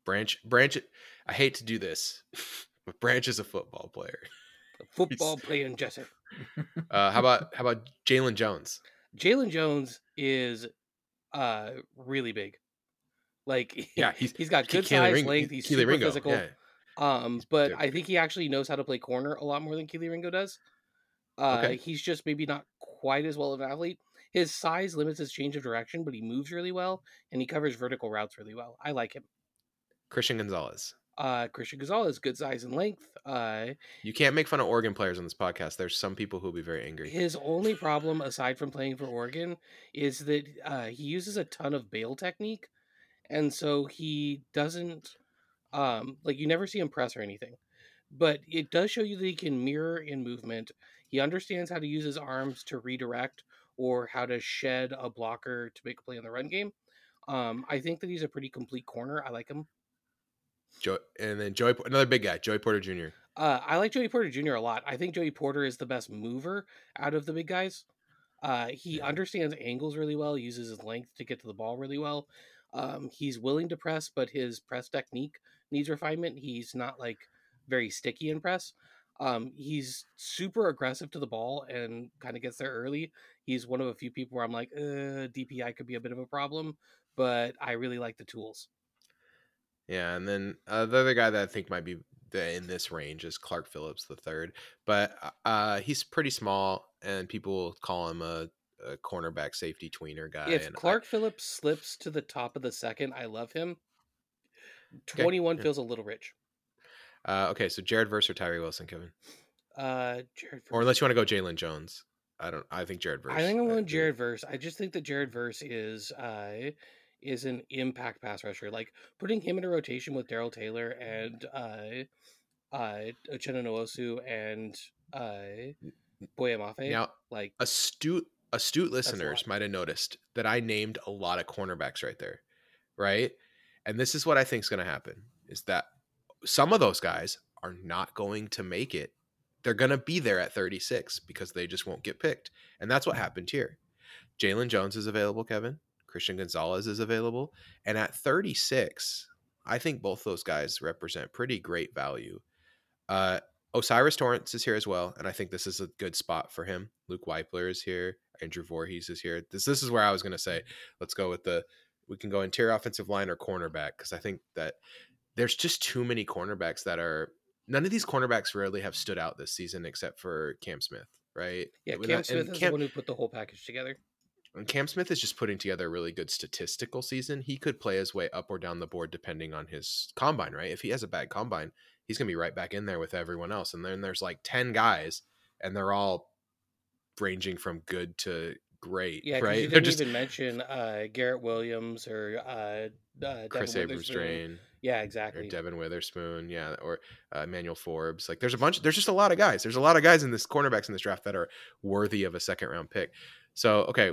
branch branch i hate to do this (laughs) but branch is a football player (laughs) Football playing Jesse. uh how about how about jaylon jones Jalen Jones is uh really big. Like Yeah, (laughs) he's- he's got good size, Ring- length. He's Kelee super Ringo, physical. yeah. Um, but I think he actually knows how to play corner a lot more than Kelee Ringo does. Uh, Okay. he's just maybe not quite as well of an athlete. His size limits his change of direction, but he moves really well and he covers vertical routes really well. I like him. christian gonzalez Uh, Christian Gonzalez, good size and length. Uh, You can't make fun of Oregon players on this podcast. There's some people who will be very angry. his only problem, aside from playing for Oregon, is that uh, he uses a ton of bail technique, and so he doesn't um, like you never see him press or anything. But it does show you that he can mirror in movement. He understands how to use his arms to redirect or how to shed a blocker to make a play in the run game. Um, I think that he's a pretty complete corner. I like him. Joe, and then Joey, another big guy, Joey Porter Jr. Uh, I like Joey Porter Jr. a lot. I think Joey Porter is the best mover out of the big guys. Uh, he understands angles really well, uses his length to get to the ball really well. Um, he's willing to press, but his press technique needs refinement. He's not like very sticky in press. Um, he's super aggressive to the ball and kind of gets there early. He's one of a few people where I'm like, uh, DPI could be a bit of a problem, but I really like the tools. Yeah, and then uh, the other guy that I think might be in this range is Clark Phillips the third, but uh, he's pretty small, and people call him a, a cornerback safety tweener guy. if and I- Clark Phillips slips to the top of the second, I love him. 21 yeah. feels a little rich. uh, okay, so Jared Verse or Tyree Wilson, Kevin, Uh, Jared or unless you want to go Jaylon Jones. I don't. I think Jared Verse. I think I'm going Jared Verse. I just think that Jared Verse is uh is an impact pass rusher. Like putting him in a rotation with Darrell Taylor and uh uh Uchenna Nwosu and uh Boye Mafe. Now, like astute astute listeners might have noticed that I named a lot of cornerbacks right there, right? And this is what I think is going to happen: is that some of those guys are not going to make it. They're going to be there at 36 because they just won't get picked, and that's what happened here. Jaylon Jones is available, Kevin. Christian Gonzalez is available. And at 36, I think both those guys represent pretty great value. Uh, O'Cyrus Torrence is here as well, and I think this is a good spot for him. Luke Wypler is here. Andrew Voorhees is here. This this is where I was going to say, let's go with the we can go interior offensive line or cornerback because I think that there's just too many cornerbacks that are none of these cornerbacks really have stood out this season except for Cam Smith, right? Yeah, Cam that- Smith is Cam- the one who put the whole package together. and Cam Smith is just putting together a really good statistical season. He could play his way up or down the board depending on his combine, right? If he has a bad combine, he's going to be right back in there with everyone else. And then there's like 10 guys and they're all ranging from good to great, Yeah, right? you (laughs) didn't just even mention uh, Garrett Williams or uh, uh, Chris Devin Abrams-Draine Yeah, exactly. or. Devon Witherspoon, yeah, or uh, Emmanuel Forbes. Like there's a bunch, there's just a lot of guys. There's a lot of guys in this cornerbacks in this draft that are worthy of a second round pick. So okay,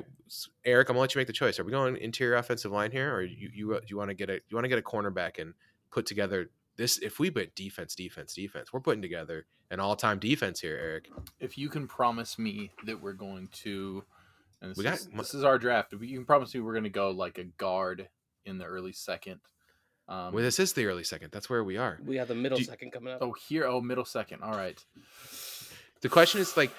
Eric, I'm gonna let you make the choice. Are we going interior offensive line here, or you you uh, you want to get a you want to get a cornerback and put together this? If we put defense, defense, defense, we're putting together an all time defense here, Eric. If you can promise me that we're going to, and this, We got- is, this is our draft. If you can promise me we're going to go like a guard in the early second. Um, well, this is the early second. That's where we are. We have the middle you- second coming up. oh, here, oh, middle second. All right. The question is like,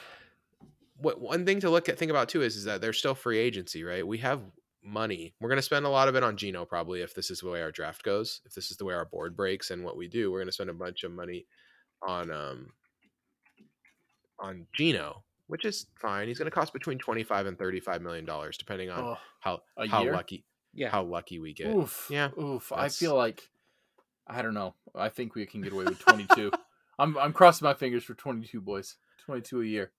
what one thing to look at think about too is is that there's still free agency, right? We have money. We're gonna spend a lot of it on Geno probably if this is the way our draft goes. If this is the way our board breaks and what we do, we're gonna spend a bunch of money on um on Geno, which is fine. He's gonna cost between twenty five and thirty five million dollars, depending on Oh, how how year? lucky yeah, how lucky we get. oof. Yeah, Oof. I feel like I don't know. I think we can get away with 22. (laughs) I'm I'm crossing my fingers for 22 boys. 22 a year.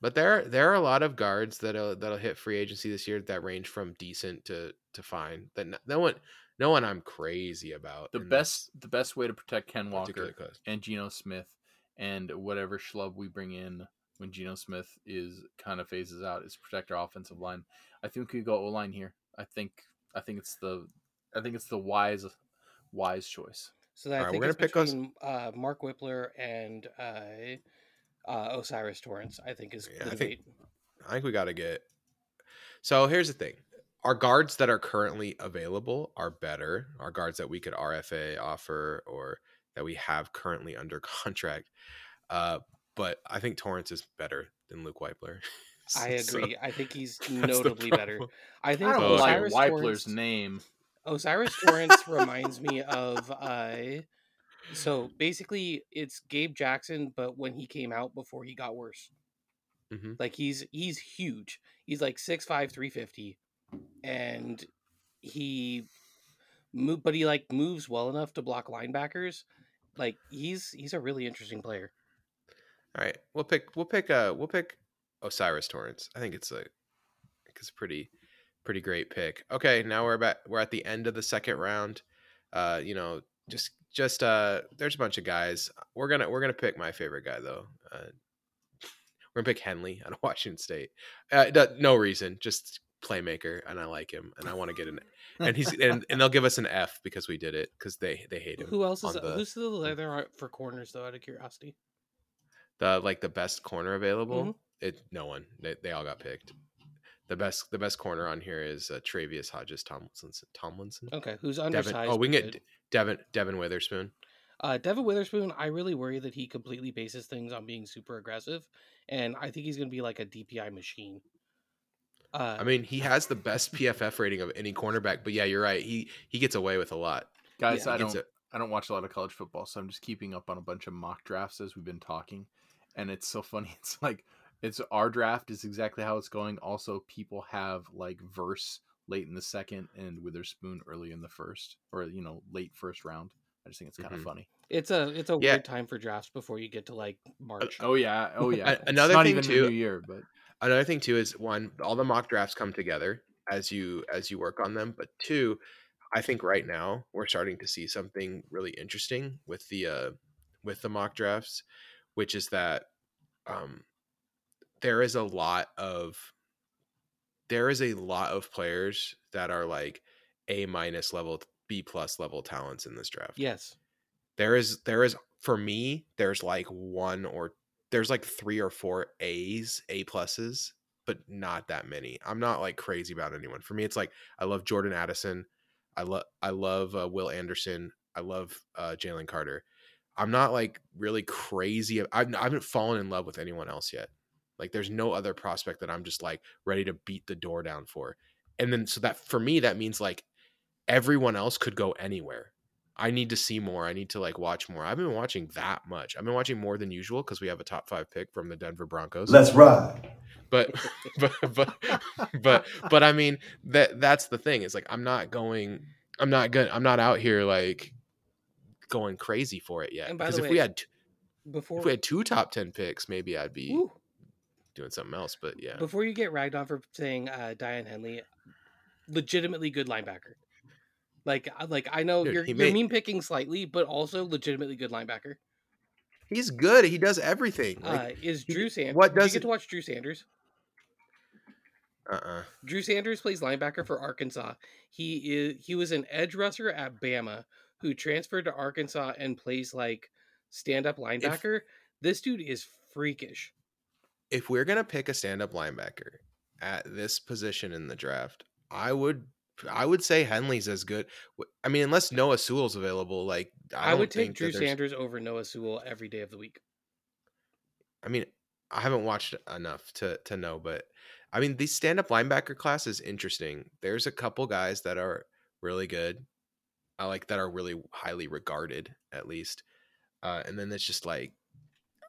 But there there are a lot of guards that'll that'll hit free agency this year that range from decent to to fine. That no, no one no one I'm crazy about. The best the best way to protect Ken Walker and Geno Smith and whatever schlub we bring in when Geno Smith is kind of phases out is protect our offensive line. I think we go O line here. I think I think it's the I think it's the wise wise choice. so I Alright, think we're it's gonna pick us- uh, Mark Wypler and uh, uh, O'Cyrus Torrence. I think is Yeah, the I think- debate. I think we got to get. So here's the thing: our guards that are currently available are better. Our guards that we could RFA offer or that we have currently under (laughs) contract. Uh, but I think Torrence is better than Luke Wypler. (laughs) I So agree. I think he's (laughs) notably better. I think I don't like O'Cyrus Wypler's Torrence, name. O'Cyrus Torrence reminds me of uh so basically it's Gabe Jackson, but when he came out before he got worse. Mhm. Like he's he's huge. He's like 6'5", 350. And he move but he like moves well enough to block linebackers. Like he's he's a really interesting player. All right, we'll pick we'll pick uh we'll pick O'Cyrus Torrence. I think it's a it's a pretty pretty great pick. Okay, now we're about we're at the end of the second round. Uh, you know, just just uh there's a bunch of guys. We're gonna we're gonna pick my favorite guy though. Uh we're gonna pick Henley out of (laughs) Washington State. Uh no- reason, just playmaker and I like him and I want to get an (laughs) and he's and, and they'll give us an F because we did it because they they hate him. Who else is the- who's the leather for corners though out of curiosity? the like the best corner available. Mhm. It no one. They, they all got picked. The best the best corner on here is uh, Tre'Vius Hodges Tomlinson. Tomlinson. Okay, who's Devin. undersized? Oh, we can get Devin Devon Witherspoon. Uh, Devon Witherspoon, I really worry that he completely bases things on being super aggressive, and I think he's going to be like a DPI machine. Uh, I mean, he has the best PFF rating of any cornerback. But yeah, you're right. He he gets away with a lot. Guys, Yeah. I don't it. I don't watch a lot of college football, so I'm just keeping up on a bunch of mock drafts as we've been talking. And it's so (laughs) funny. It's like it's our draft is exactly how it's going. Also, people have like verse late in the second and Witherspoon early in the first, or you know, late first round. I just think it's kind of Mhm. funny. it's a it's a Yeah. weird time for drafts before you get to like March. Oh yeah, oh yeah. It's another not thing, even too- the new year, but Another thing too is one, all the mock drafts come together as you as you work on them. But two, I think right now we're starting to see something really interesting with the uh with the mock drafts, which is that um there is a lot of there is a lot of players that are like A minus level B plus level talents in this draft Yes, there is there is for me there's like one or there's like three or four a's a pluses but not that many. I'm not like crazy about anyone. For me, it's like I love Jordan Addison. I love I love uh, Will Anderson. I love uh, Jalen Carter. I'm not like really crazy. I've, I haven't fallen in love with anyone else yet. Like there's no other prospect that I'm just like ready to beat the door down for. And then so that for me that means like everyone else could go anywhere. I need to see more. I need to like watch more. I've been watching that much. I've been watching more than usual because we have a top five pick from the Denver Broncos. Let's ride. But (laughs) but but but but I mean that that's the thing. It's like I'm not going. I'm not good. I'm not out here like going crazy for it yet. Because if way, we had t- Before if we had two top ten picks, maybe I'd be Woo. Doing something else. But yeah, before you get ragged on for saying uh, Daiyan Henley, legitimately good linebacker. Like, like I know Dude, you're, you're mean picking slightly, but also legitimately good linebacker. he's good. He does everything. Uh, Like, is Drew Sanders? what Did you does get it- to watch Drew Sanders? uh, uh Drew Sanders plays linebacker for Arkansas. He is he was an edge rusher at Bama who transferred to Arkansas and plays like stand up linebacker. this dude is freakish. If we're gonna pick a stand-up linebacker at this position in the draft, I would I would say Henley's as good. I mean, unless Noah Sewell's available, like I, I, would take Drew Sanders over Noah Sewell every day of the week. I mean, I haven't watched enough to to know, but I mean, the stand-up linebacker class is interesting. There's a couple guys that are really good. I like that are really highly regarded, at least. Uh, and then it's just like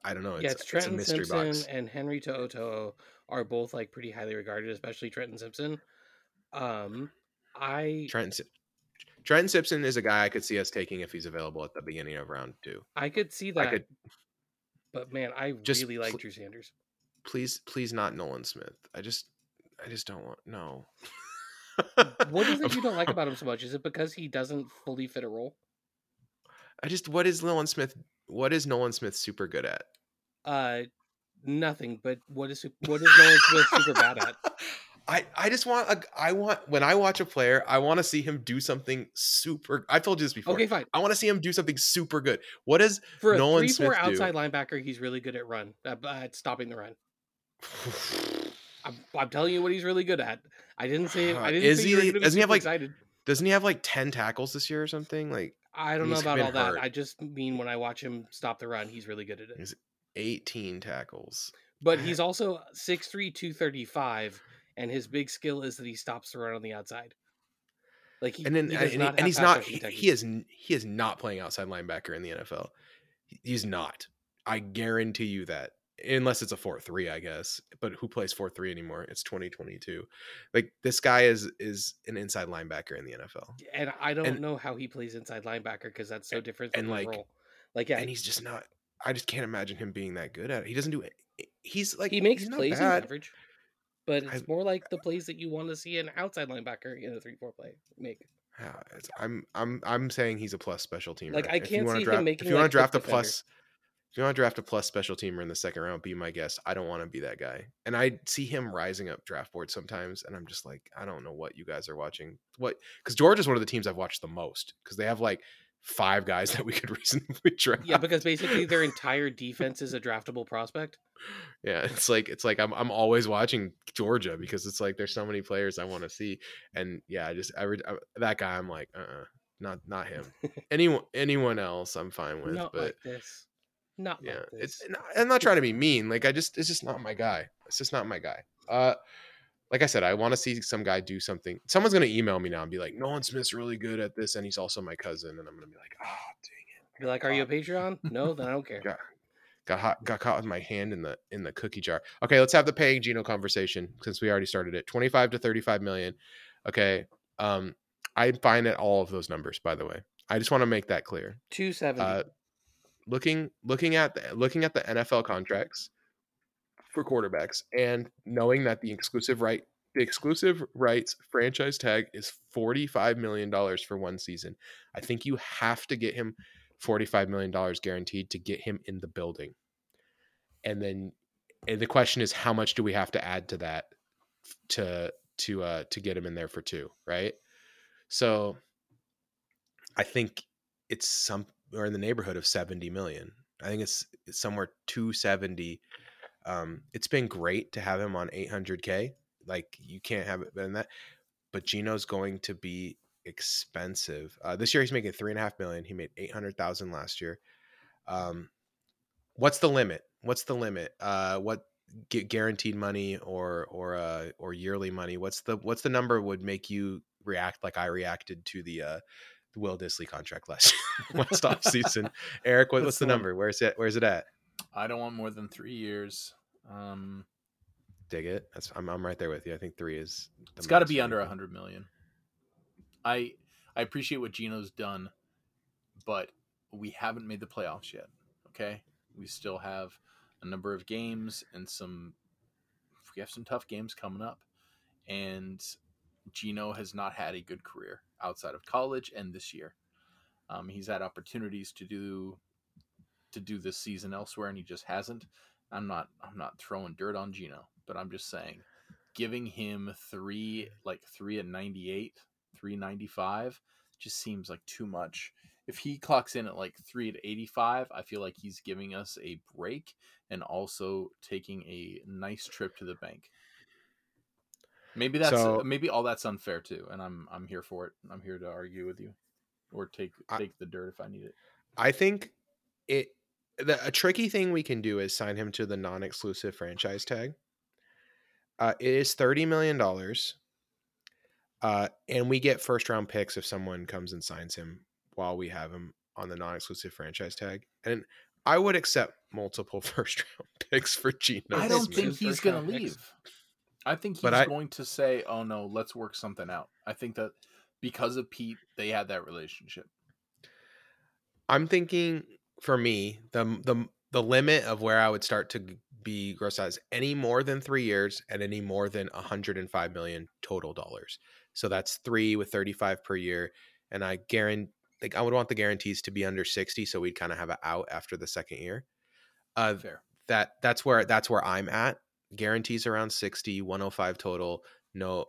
I don't know. It's, yeah, it's it's a Trenton mystery Simpson box. and Henry To'o are both like pretty highly regarded, especially Trenton Simpson. Um, I Trenton Trenton Simpson is a guy I could see us taking if he's available at the beginning of round two. I could see I that, could but man, I Just really like pl- Drew Sanders. please, please not Nolan Smith. I just, I just don't want no. What is it (laughs) you don't like about him so much? Is it because he doesn't fully fit a role? I just, what is Nolan Smith? What is Nolan Smith super good at? Uh, nothing. But what is what is Nolan Smith super bad at? (laughs) I, I just want a, I want when I watch a player, I want to see him do something super. I've told you this before. Okay, fine. I want to see him do something super good. What is For a Nolan three four Smith do? outside linebacker, he's really good at run uh, at stopping the run. (sighs) I'm, I'm telling you what he's really good at. I didn't say I (sighs) didn't. Is he- doesn't he have, like, excited. Doesn't he have like ten tackles this year or something? Like I don't know about all that. I just mean when I watch him stop the run, he's really good at it. He's- eighteen tackles. But (laughs) he's also 6'3", 235, and his big skill is that he stops the run on the outside. Like he, and then he and, does he- not and he's not he, he is he is not playing outside linebacker in the NFL. He's not. I guarantee you that. Unless it's a 4-3, I guess. But who plays 4-3 anymore? It's 2022. Like this guy is is an inside linebacker in the NFL. and I don't and- know how he plays inside linebacker because that's so different from and, like- role. Like yeah, And he's just not I just can't imagine him being that good at it. He doesn't do it. Eh, he's like he makes plays in bad. coverage, but it's I- more like the plays that you want to see an outside linebacker in a three-four play make. Yeah, it's, I'm I'm I'm saying he's a plus special teamer. Like, I can't see him making, If you want like, to draft a defender. If you want to draft a plus special teamer in the second round, be my guest. I don't want to be that guy. And I see him rising up draft boards sometimes, and I'm just like, I don't know what you guys are watching. What? Because Georgia's one of the teams I've watched the most because they have like five guys (laughs) that we could reasonably draft. Yeah, because basically their entire defense is a (laughs) draftable prospect. yeah, it's like it's like I'm I'm always watching Georgia because it's like there's so many players I want to see, and yeah, I just I, re- I that guy I'm like, uh, uh not not him. (laughs) anyone anyone else I'm fine with, Not but like this. Not yeah, like this. it's. not- I'm not trying to be mean. Like I just, it's just not my guy. It's just not my guy. Uh, like I said, I want to see some guy do something. Someone's gonna email me now and be like, "Nolan Smith's really good at this, and he's also my cousin," and I'm gonna be like, "Oh, dang it." You're like, are you a Patreon? No, then I don't care. Yeah. got hot, got caught with my hand in the in the cookie jar. Okay, let's have the paying Geno conversation since we already started it. 25 to 35 million. Okay. Um, I'm fine at all of those numbers, by the way. I just want to make that clear. Two seventy. Uh, looking looking at the looking at the NFL contracts for quarterbacks and knowing that the exclusive right the exclusive rights franchise tag is 45 million dollars for one season. I think you have to get him 45 million dollars guaranteed to get him in the building. And then and the question is how much do we have to add to that to to uh to get him in there for two, right? So I think it's some or in the neighborhood of 70 million. I think it's, it's somewhere 270 Um, it's been great to have him on 800k. Like you can't have it than that. But Gino's going to be expensive. Uh, this year he's making three and a half million. He made 800,000 last year. Um, what's the limit? What's the limit? Uh, what guaranteed money or or uh or yearly money? What's the what's the number would make you react like I reacted to the uh the Will Dissly contract last (laughs) last off season? Eric, what, what's the number? Where's it? Where's it at? I don't want more than three years. Um, Dig it. That's I'm I'm right there with you. I think three is. it's got to be under a hundred million. I I appreciate what Geno's done, but we haven't made the playoffs yet. Okay, we still have a number of games and some. We have some tough games coming up, and Geno has not had a good career outside of college and this year. Um, he's had opportunities to do to do this season elsewhere, and he just hasn't. I'm not I'm not throwing dirt on Geno, but I'm just saying, giving him three like three at 98, three ninety five, just seems like too much. If he clocks in at like three at 85, I feel like he's giving us a break and also taking a nice trip to the bank. Maybe that's So- maybe all that's unfair too, and I'm I'm here for it. I'm here to argue with you, or take I- take the dirt if I need it. I think it the, a tricky thing we can do is sign him to the non-exclusive franchise tag. Uh, it is thirty million dollars, uh, and we get first round picks if someone comes and signs him while we have him on the non-exclusive franchise tag. And I would accept multiple (laughs) first round picks for Geno. I don't Smith. think he's going round to picks. I think he's I- going to say, "Oh no, let's work something out." I think that because of Pete, they had that relationship. I'm thinking for me the the the limit of where I would start to be gross size any more than three years and any more than 105 million total dollars. So that's three with 35 per year, and I guarantee like I would want the guarantees to be under 60, so we'd kind of have it out after the second year. Uh, Fair. that that's where that's where I'm at. Guarantees around 60, 105 total. No,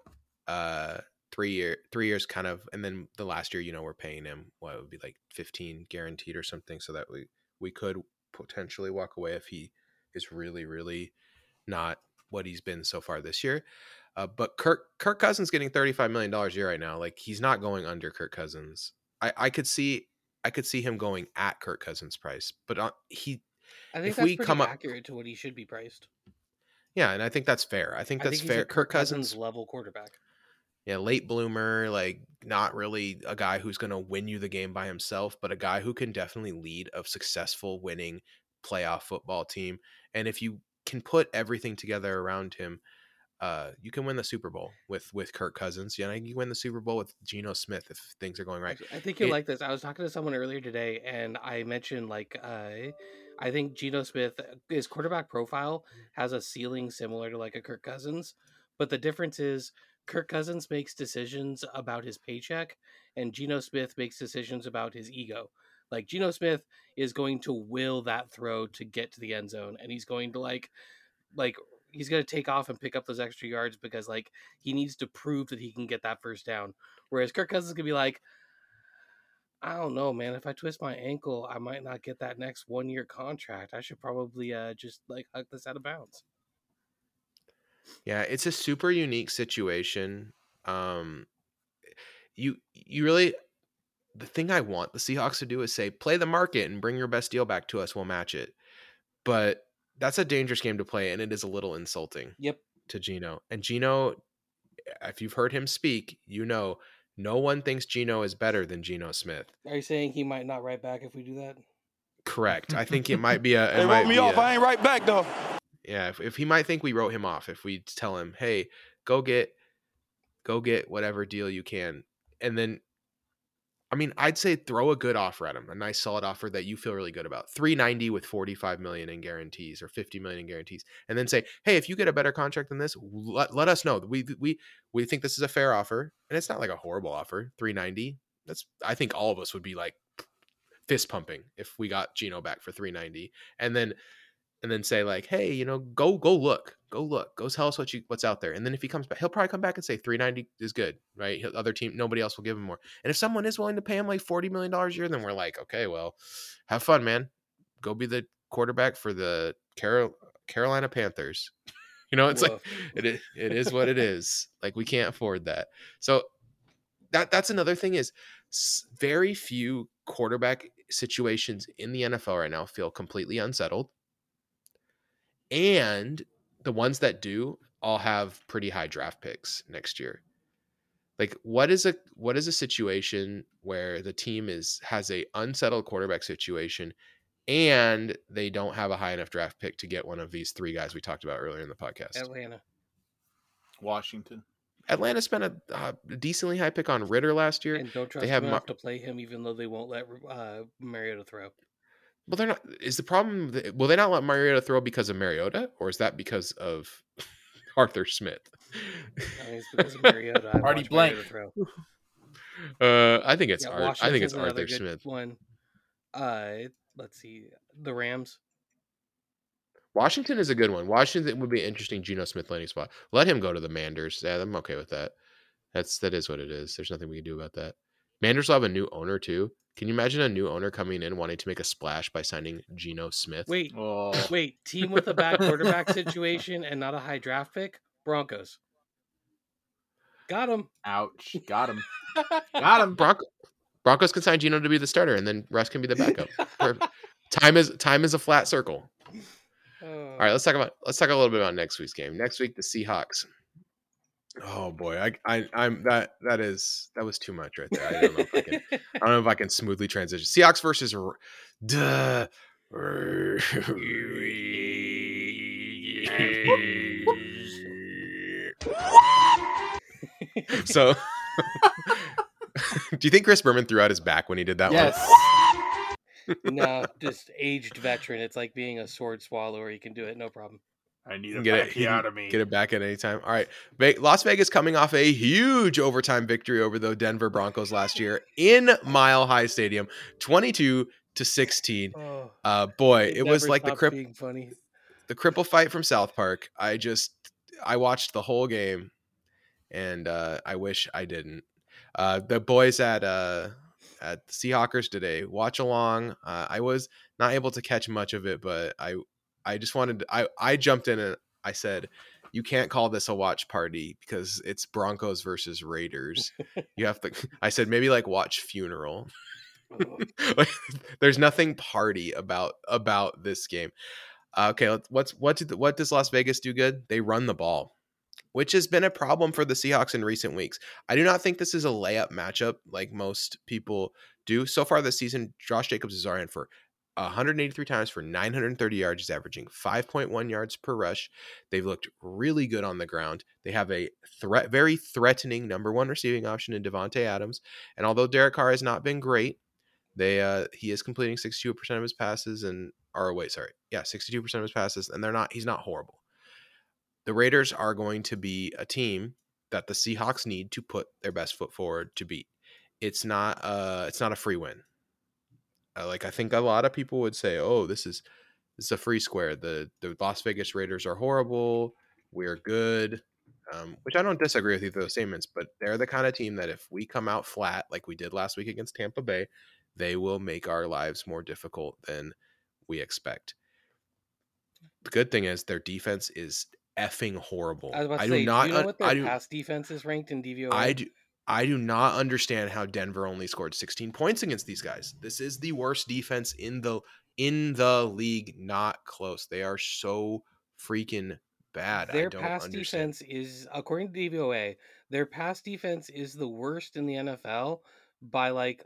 uh, three year three years kind of, and then the last year, you know, we're paying him what it would be like 15 guaranteed or something, so that we we could potentially walk away if he is really really not what he's been so far this year. Uh, but Kirk Kirk Cousins getting 35 million dollars a year right now, like he's not going under Kirk Cousins. I I could see I could see him going at Kirk Cousins price, but uh, he I think If that's we pretty come up- accurate to what he should be priced. Yeah, and I think that's fair. I think I that's think he's fair. Kirk Cousins level quarterback. yeah, late bloomer, like not really a guy who's going to win you the game by himself, but a guy who can definitely lead a successful winning playoff football team. And if you can put everything together around him, uh, you can win the Super Bowl with with Kirk Cousins. Yeah, you win the Super Bowl with Geno Smith if things are going right. I think you'll It- like this. I was talking to someone earlier today, and I mentioned like uh, I think Geno Smith, uh, his quarterback profile has a ceiling similar to like a Kirk Cousins, but the difference is Kirk Cousins makes decisions about his paycheck, and Geno Smith makes decisions about his ego. Like Geno Smith is going to will that throw to get to the end zone, and he's going to like, like he's going to take off and pick up those extra yards because like he needs to prove that he can get that first down. Whereas Kirk Cousins could be like, I don't know, man. If I twist my ankle, I might not get that next one year contract. I should probably uh just like hug this out of bounds. Yeah, it's a super unique situation. Um you you really the thing I want the Seahawks to do is say play the market and bring your best deal back to us, we'll match it. But that's a dangerous game to play and it is a little insulting Yep. to Geno. And Geno if you've heard him speak, you know no one thinks Geno is better than Geno Smith. Are you saying he might not write back if we do that? Correct. I think it might be a (laughs) it They might wrote me be off. a- I ain't right back though. yeah, if, if he might think we wrote him off, if we tell him, "Hey, go get, go get whatever deal you can," and then, I mean, I'd say throw a good offer at him, a nice solid offer that you feel really good about, three ninety with forty five million in guarantees or fifty million in guarantees, and then say, "Hey, if you get a better contract than this, let, let us know. We we we think this is a fair offer, and it's not like a horrible offer, three ninety. That's I think all of us would be like fist pumping if we got Geno back for three ninety, and then and then say like, hey, you know, go go look, go look, go tell us what you what's out there. And then if he comes back, he'll probably come back and say 390 is good, right? He'll- Other team, nobody else will give him more. And if someone is willing to pay him like 40 million dollars a year, then we're like, okay, well, have fun, man. Go be the quarterback for the Carol Carolina Panthers. (laughs) You know, it's like Woof. it is, it is what it (laughs) is. Like we can't afford that. So that that's another thing is very few quarterback situations in the NFL right now feel completely unsettled. And the ones that do all have pretty high draft picks next year. Like what is a what is a situation where the team is has a unsettled quarterback situation and they don't have a high enough draft pick to get one of these three guys we talked about earlier in the podcast. Atlanta. Washington. Atlanta spent a, uh, decently high pick on Ridder last year. And don't trust have Mar- to play him, even though they won't let uh, Mariota throw. Well, they're not. Is the problem? that- Will they not let Mariota throw because of Mariota, or is that because of (laughs) Arthur Smith? I mean, it's (laughs) because of Mariota. I Artie Blank. Mariota throw. Uh, I think it's Yeah, Ar- I think it's Arthur good Smith. One. Uh, let's see, the Rams. Washington is a good one. Washington would be an interesting Geno Smith landing spot. Let him go to the Manders. Yeah, I'm okay with that. That's that is what it is. There's nothing we can do about that. Manders will have a new owner too. Can you imagine a new owner coming in wanting to make a splash by signing Geno Smith? Wait, Oh, wait, team with a bad quarterback situation and not a high draft pick. Broncos. Got him. ouch! Got him. (laughs) Got him. Bronco, Broncos can sign Geno to be the starter, and then Russ can be the backup. Time is time is a flat circle. Oh. All right, let's talk about let's talk a little bit about next week's game. Next week, the Seahawks. Oh boy, I, I I'm that that is that was too much right there. I don't know if I can I don't know if (laughs) I can smoothly transition. Seahawks versus R- duh. (laughs) so (laughs) do you think Chris Berman threw out his back when he did that Yes. one? no, just aged veteran. It's like being a sword swallower. You can do it, no problem. I need can a get it- backy he out of me. Get it back at any time. All right. Ve- Las Vegas coming off a huge overtime victory over the Denver Broncos last year in Mile High Stadium, 22 to 16. Oh, Uh boy, it it was like the stops crip funny. the cripple fight from South Park. I just I watched the whole game and uh I wish I didn't. Uh the boys at uh at Seahawkers today watch along. Uh, I was not able to catch much of it, but I I just wanted to, I I jumped in and I said you can't call this a watch party because it's Broncos versus Raiders. (laughs) You have to (laughs) I said maybe like watch funeral. Oh, (laughs) like, there's nothing party about about this game. Uh, okay, what's what did what does Las Vegas do good? They run the ball, which has been a problem for the Seahawks in recent weeks. I do not think this is a layup matchup like most people do. So far this season, Josh Jacobs is our in for 183 times for 930 yards. He's averaging 5.1 yards per rush. They've looked really good on the ground. They have a threat, very threatening number one receiving option in Davante Adams. And although Derek Carr has not been great, they uh he is completing 62% of his passes and or wait, sorry. Yeah, 62% of his passes and they're not he's not horrible. The Raiders are going to be a team that the Seahawks need to put their best foot forward to beat. It's not uh it's not a free win. Like I think a lot of people would say, "Oh, this is this is a free square. The the Las Vegas Raiders are horrible. We're good." Um, which I don't disagree with either of those statements, but they're the kind of team that if we come out flat like we did last week against Tampa Bay, they will make our lives more difficult than we expect. The good thing is their defense is effing horrible. I was about to I say, do not. do you know what their I do. pass defense is ranked in DVOA? I do. I do not understand how Denver only scored 16 points against these guys. This is the worst defense in the in the league. Not close. They are so freaking bad. I Their pass understand. defense is, according to DVOA, their pass defense is the worst in the NFL by like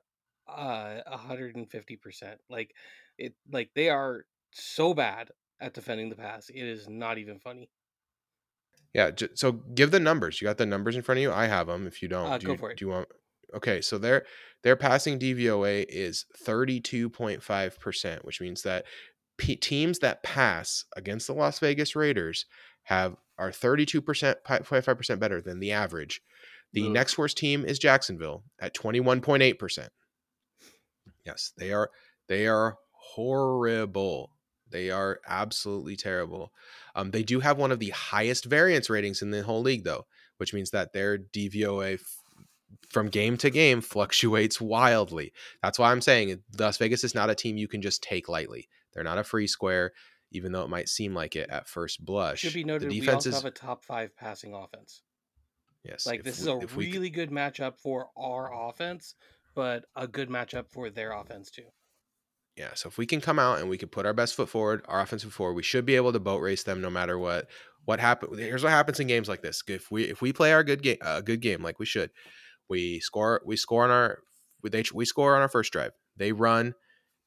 uh 150 percent. Like it, like they are so bad at defending the pass. It is not even funny. Yeah. j- So give the numbers. You got the numbers in front of you. I have them. If you don't, Uh, do, go you, for it. do you want? Okay. So their their passing DVOA is 32.5 percent, which means that p- teams that pass against the Las Vegas Raiders have are 32 percent, 5 percent better than the average. The next worst team is Jacksonville at 21.8 percent. Yes, they are they are horrible. They are absolutely terrible. Um, they do have one of the highest variance ratings in the whole league, though, which means that their DVOA f- from game to game fluctuates wildly. That's why I'm saying Las Vegas is not a team you can just take lightly. They're not a free square. even though it might seem like it at first blush. Should be noted the we defense also is have a top five passing offense. yes. Like this we- is a we really good matchup for our offense, but a good matchup for their offense too. Yeah. So if we can come out and we can put our best foot forward, our offensive forward, we should be able to boat race them no matter what. What happen? Here's what happens in games like this. If we if we play our good game, a uh, good game like we should, we score we score on our they we score on our first drive. They run,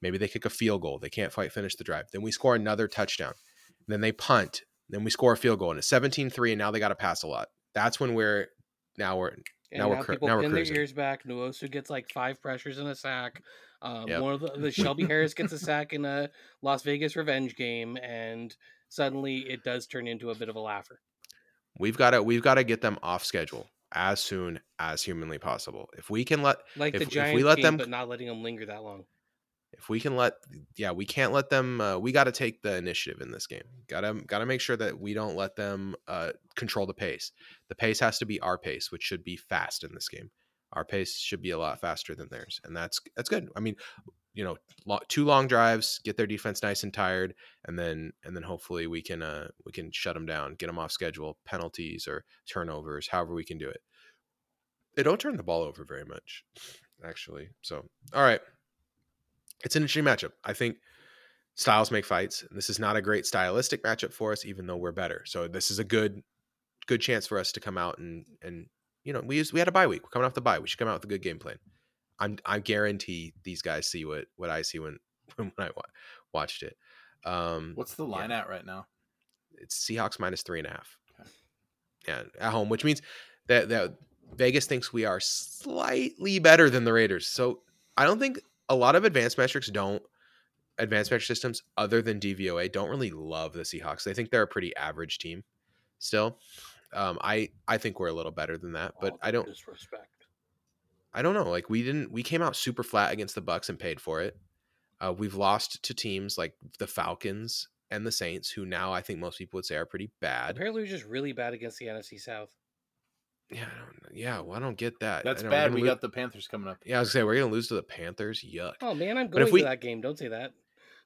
maybe they kick a field goal. They can't fight finish the drive. Then we score another touchdown. Then they punt. Then we score a field goal and it's 17-3 and now they got to pass a lot. That's when we're now we're And Now now, we're cru- people now we're pin their ears back. Nwosu gets like five pressures and a sack. Um, Yep. One of the, the (laughs) Shelby Harris gets a sack in a Las Vegas revenge game, and suddenly it does turn into a bit of a laugher. we've got to we've got to get them off schedule as soon as humanly possible. If we can let Like If- the if we Giants let game, them- but not letting them linger that long. If we can let yeah we can't let them uh, we got to take the initiative in this game. Gotta gotta make sure that we don't let them uh, control the pace. The pace has to be our pace which should be fast in this game. Our pace should be a lot faster than theirs and that's that's good. I mean you know lo- two long drives get their defense nice and tired and then and then hopefully we can uh we can shut them down get them off schedule penalties or turnovers however we can do it. They don't turn the ball over very much actually so all right it's an interesting matchup. I think styles make fights. and This is not a great stylistic matchup for us, even though we're better. So this is a good, good chance for us to come out and and you know we used, we had a bye week. We're coming off the bye. We should come out with a good game plan. I'm I guarantee these guys see what what I see when (laughs) when I wa- watched it. Um, What's the line at right now? it's Seahawks minus three and a half. Okay. Yeah, at home, which means that that Vegas thinks we are slightly better than the Raiders. So I don't think a lot of advanced metrics don't advanced metric systems other than DVOA don't really love the Seahawks. They think they're a pretty average team still. Um, I I think we're a little better than that, but I don't disrespect. I don't know. Like we didn't we came out super flat against the Bucks and paid for it. Uh, we've lost to teams like the Falcons and the Saints, who now I think most people would say are pretty bad. Apparently, we're just really bad against the NFC South. Yeah, I don't, yeah. Well, I don't get that. That's know, bad. We lo- got the Panthers coming up. Yeah, I was gonna say we're gonna lose to the Panthers. Yuck. Oh man, I'm But if going we- to that game. Don't say that.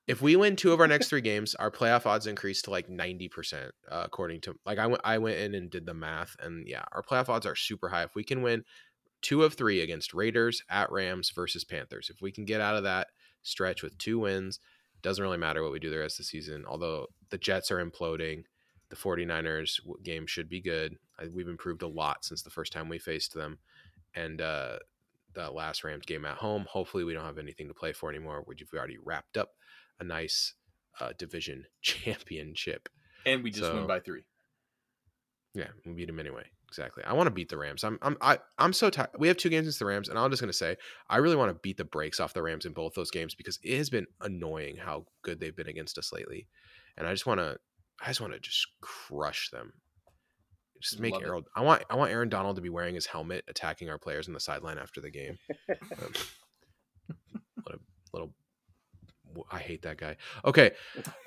If we win two of our next three games, our playoff odds increase to like ninety percent, uh, according to like I went I went in and did the math, and yeah, our playoff odds are super high. If we can win two of three against Raiders, at Rams versus Panthers, if we can get out of that stretch with two wins, doesn't really matter what we do the rest of the season. Although the Jets are imploding, the 49ers game should be good. I, we've improved a lot since the first time we faced them, and uh, the last Rams game at home. Hopefully, we don't have anything to play for anymore. Which we've already wrapped up a nice uh, division (laughs) championship. And we just So- win by three. Yeah, we beat them anyway. Exactly. I want to beat the Rams. I'm I'm I, I'm so tired. We have two games against the Rams, and I'm just gonna say I really want to beat the brakes off the Rams in both those games because it has been annoying how good they've been against us lately, and I just want to I just want to just crush them. Just make Love it. Aaron. I want I want Aaron Donald to be wearing his helmet, attacking our players on the sideline after the game. (laughs) Um, what a little. I hate that guy. Okay,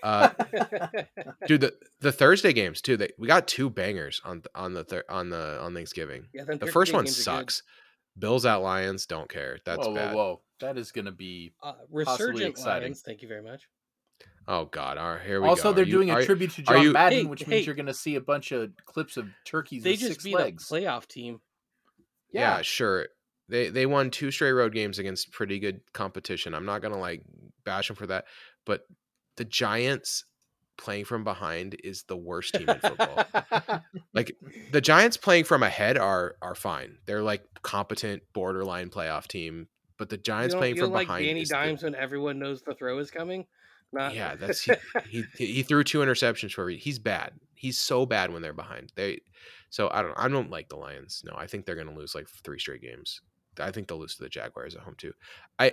uh, (laughs) dude. The, the Thursday games too. They we got two bangers on on the thir- on the on Thanksgiving. yeah, The Turkey first one games are good. sucks. Bills at Lions. Don't care. That's whoa, bad. whoa, whoa! That is going to be. Uh, resurgent exciting. Lions. Thank you very much. Oh God. All right, here we Also, go. Also, they're Are you- doing are a you- tribute to John you- Madden, Hey, which means you're going to see a bunch of clips of turkeys They with just six beat legs. a playoff team. yeah. sure. They they won two straight road games against pretty good competition. I'm not gonna like bash them for that, but the Giants playing from behind is the worst team in football. (laughs) like the Giants playing from ahead are are fine. They're like competent borderline playoff team, but the You Giants don't, playing you from don't like behind Danny is the- Dimes when everyone knows the throw is coming. Not yeah, (laughs) that's he, he he threw two interceptions for re- he's bad. He's so bad when they're behind. They so I don't I don't like the Lions. No, I think they're going to lose like three straight games. I think they'll lose to the Jaguars at home too. I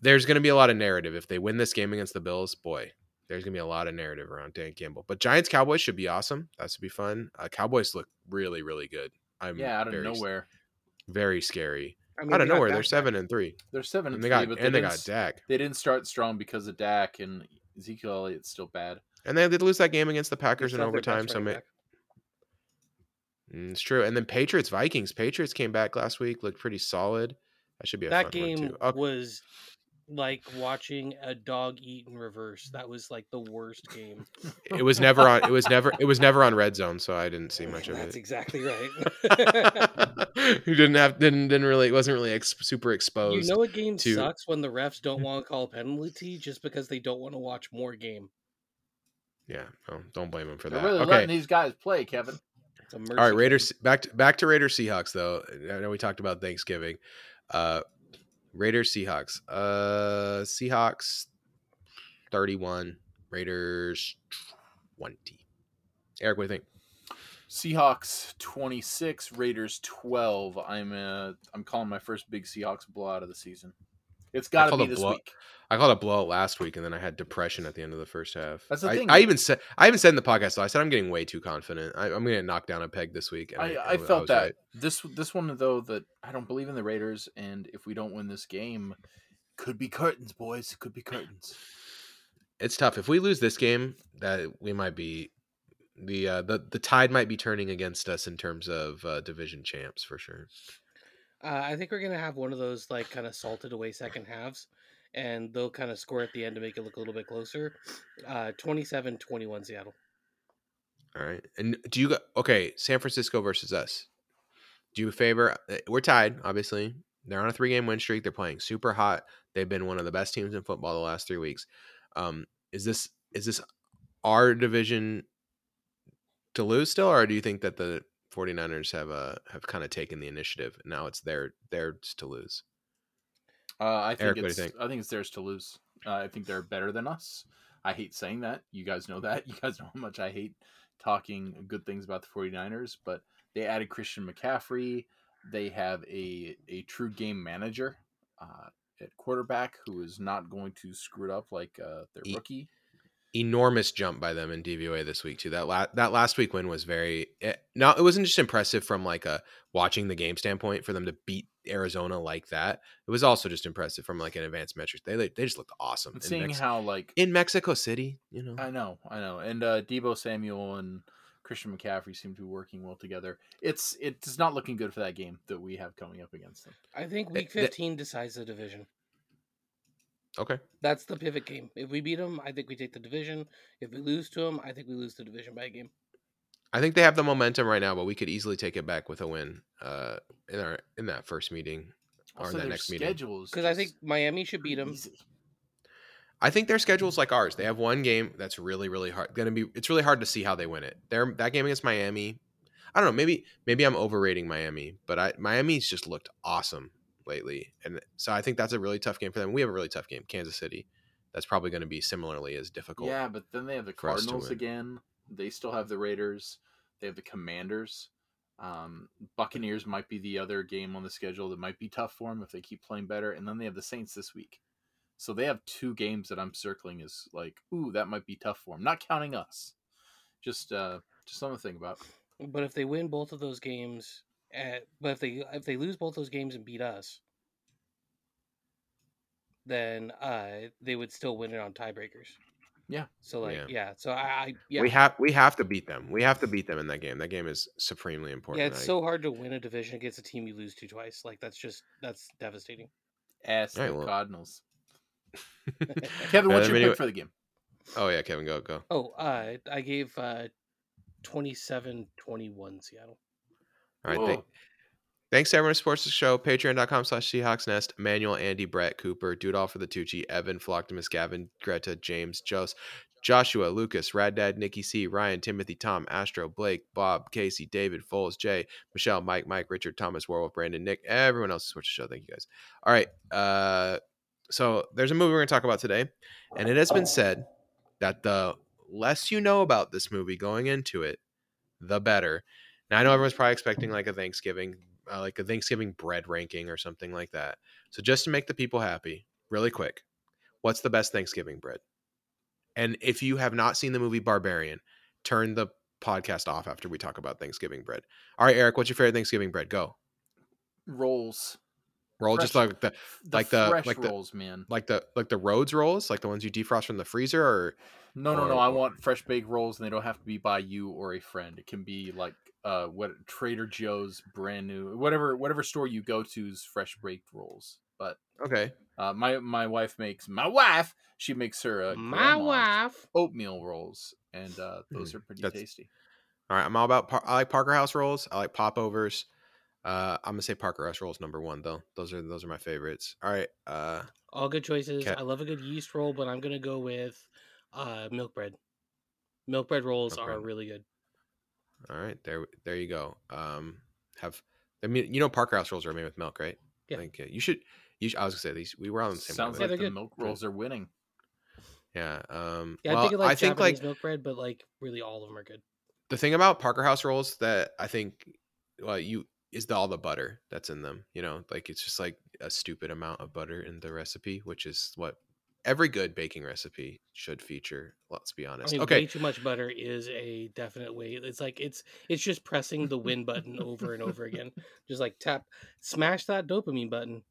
there's going to be a lot of narrative if they win this game against the Bills. Boy, there's going to be a lot of narrative around Dan Campbell. But Giants Cowboys should be awesome. That should be fun. Uh, Cowboys look really really good. I'm yeah, out of very, nowhere. very scary. I mean, out they of got nowhere, they're seven and three, They're seven and and, they three, got but and they didn't got Dak. They didn't start strong because of Dak and Ezekiel Elliott's still bad. And they did lose that game against the Packers in overtime. So running ma- back. Mm, It's true. And then Patriots Vikings. Patriots came back last week, looked pretty solid. That should be a that fun game one too. Okay. was like watching a dog eat in reverse. That was like the worst game. It was never on. It was never. It was never on Red Zone, so I didn't see much of That's it. That's exactly right. (laughs) you didn't have didn't didn't really wasn't really ex- super exposed. you know a game to- sucks when the refs don't want to call a penalty just because they don't want to watch more game. yeah, no, don't blame him for They're that. really okay, letting these guys play, Kevin. All right, a all mercy right, game. Raiders back to, back to Raiders Seahawks though. I know we talked about Thanksgiving. Uh, Raiders Seahawks. Uh, Seahawks thirty one. Raiders twenty. Eric, what do you think? Seahawks 26, Raiders 12. I'm uh I'm calling my first big Seahawks blowout of the season. It's got to be this blow- week. I called a blowout last week, and then I had depression at the end of the first half. That's the I, thing. I even said I even said in the podcast. though, I said I'm getting way too confident. I, I'm going to knock down a peg this week. and I, I, I felt that right. this this one though that I don't believe in the Raiders, and if we don't win this game, could be curtains, boys. Could be curtains. It's tough. If we lose this game, that we might be the uh, the the tide might be turning against us in terms of uh, division champs for sure. Uh, I think we're gonna have one of those like kind of salted away second halves, and they'll kind of score at the end to make it look a little bit closer. Uh, 27-21 Seattle. All right. And do you okay? San Francisco versus us. Do you favor? uh, We're tied, obviously. They're on a three game win streak. They're playing super hot. They've been one of the best teams in football the last three weeks. Um, is this is this our division to lose still, or do you think that the 49ers have uh have kind of taken the initiative now it's their theirs to lose? Uh, I think Eric, what do you it's think? I think it's theirs to lose. Uh, I think they're better than us. I hate saying that. You guys know that. (laughs) You guys know how much I hate talking good things about the 49ers, but they added Christian McCaffrey. They have a a true game manager uh, at quarterback who is not going to screw it up like uh, their E- rookie. Enormous jump by them in DVOA this week too. That la- that last week win was very it, no, it wasn't just impressive from like a watching the game standpoint for them to beat Arizona like that. It was also just impressive from like an advanced metric. They they just looked awesome And seeing Mex- how like in Mexico City. You know, I know, I know, and uh, Deebo Samuel and Christian McCaffrey seem to be working well together. It's it's not looking good for that game that we have coming up against them. I think Eh, week the- 15 decides the division. Okay. That's the pivot game. If we beat them, I think we take the division. If we lose to them, I think we lose the division by a game. I think they have the momentum right now, but we could easily take it back with a win uh, in our in that first meeting or Also, in that their next meeting. schedules Because I think Miami should beat them. easy. I think their schedule's like ours. They have one game that's really, really hard. Going to be. It's really hard to see how they win it. Their that game against Miami. I don't know. Maybe maybe I'm overrating Miami, but I Miami's just looked awesome lately, and so I think that's a really tough game for them. We have a really tough game, Kansas City. That's probably going to be similarly as difficult. Yeah, but then they have the for Cardinals again. They still have the Raiders. They have the Commanders. Um, Buccaneers might be the other game on the schedule that might be tough for them if they keep playing better. And then they have the Saints this week. So they have two games that I'm circling as like, ooh, that might be tough for them. Not counting us. Just uh, just something to think about. But if they win both of those games, at, but if they if they lose both those games and beat us, then uh, they would still win it on tiebreakers. Yeah. So like Yeah. yeah. So I, I yeah We have we have to beat them. We have to beat them in that game. That game is supremely important. yeah. It's I- so hard to win a division against a team you lose to twice. Like that's just that's devastating. Ask All right, the well- Cardinals. (laughs) Kevin, Uh, what's your pick for the game? Oh yeah, Kevin, go go. Oh, uh, I gave uh, 27-21 Seattle. All right. Thanks to everyone who supports the show. Patreon.com slash Seahawks Nest. Emmanuel, Andy, Brett, Cooper, Dude All for the Tucci, Evan, Flocktimus, Gavin, Greta, James, Jos, Joshua, Lucas, Rad Dad, Nikki C, Ryan, Timothy, Tom, Astro, Blake, Bob, Casey, David, Foles, Jay, Michelle, Mike, Mike, Richard, Thomas, Werewolf, Brandon, Nick, everyone else who supports the show. Thank you guys. All right. Uh, so there's a movie we're going to talk about today. And it has been said that the less you know about this movie going into it, the better. Now I know everyone's probably expecting like a Thanksgiving, uh, like a Thanksgiving bread ranking or something like that. So just to make the people happy, really quick, what's the best Thanksgiving bread? And if you have not seen the movie Barbarian, turn the podcast off after we talk about Thanksgiving bread. All right, Eric, what's your favorite Thanksgiving bread? Go. Rolls. Roll just Fresh- like the The Like the- fresh like the- rolls, man. like the like the Rhodes rolls, like the ones you defrost from the freezer, or No, no, or- no. I want fresh baked rolls, and they don't have to be by you or a friend. It can be like uh, what Trader Joe's brand new, whatever, whatever store you go to's fresh baked rolls. but Okay. uh, my my wife makes my wife. She makes her uh, My wife. oatmeal rolls, and uh, those Mm, are pretty tasty. All right. I'm all about. Par- I like Parker House rolls. I like popovers. Uh, I'm gonna say Parker House rolls number one though. Those are those are my favorites. All right. Uh, All good choices. Okay. I love a good yeast roll, but I'm gonna go with uh, milk bread. Milk bread rolls Milk are really good. all right. There there you go. Um, have I mean you know Parker House rolls are made with milk, right? Yeah. I think uh, you should. You should, I was gonna say these. We were on the same. Sounds Yeah, like they're the good. milk rolls are winning. yeah. Um. Yeah, well, I think like I think Japanese like milk bread, but like really all of them are good. the thing about Parker House rolls that I think, well, you is the, all the butter that's in them. You know, like it's just like a stupid amount of butter in the recipe, which is what every good baking recipe should feature. Let's be I honest. mean, okay, way too much butter is a definite way. It's like it's it's just pressing the win button over and over again. Just like tap, smash that dopamine button.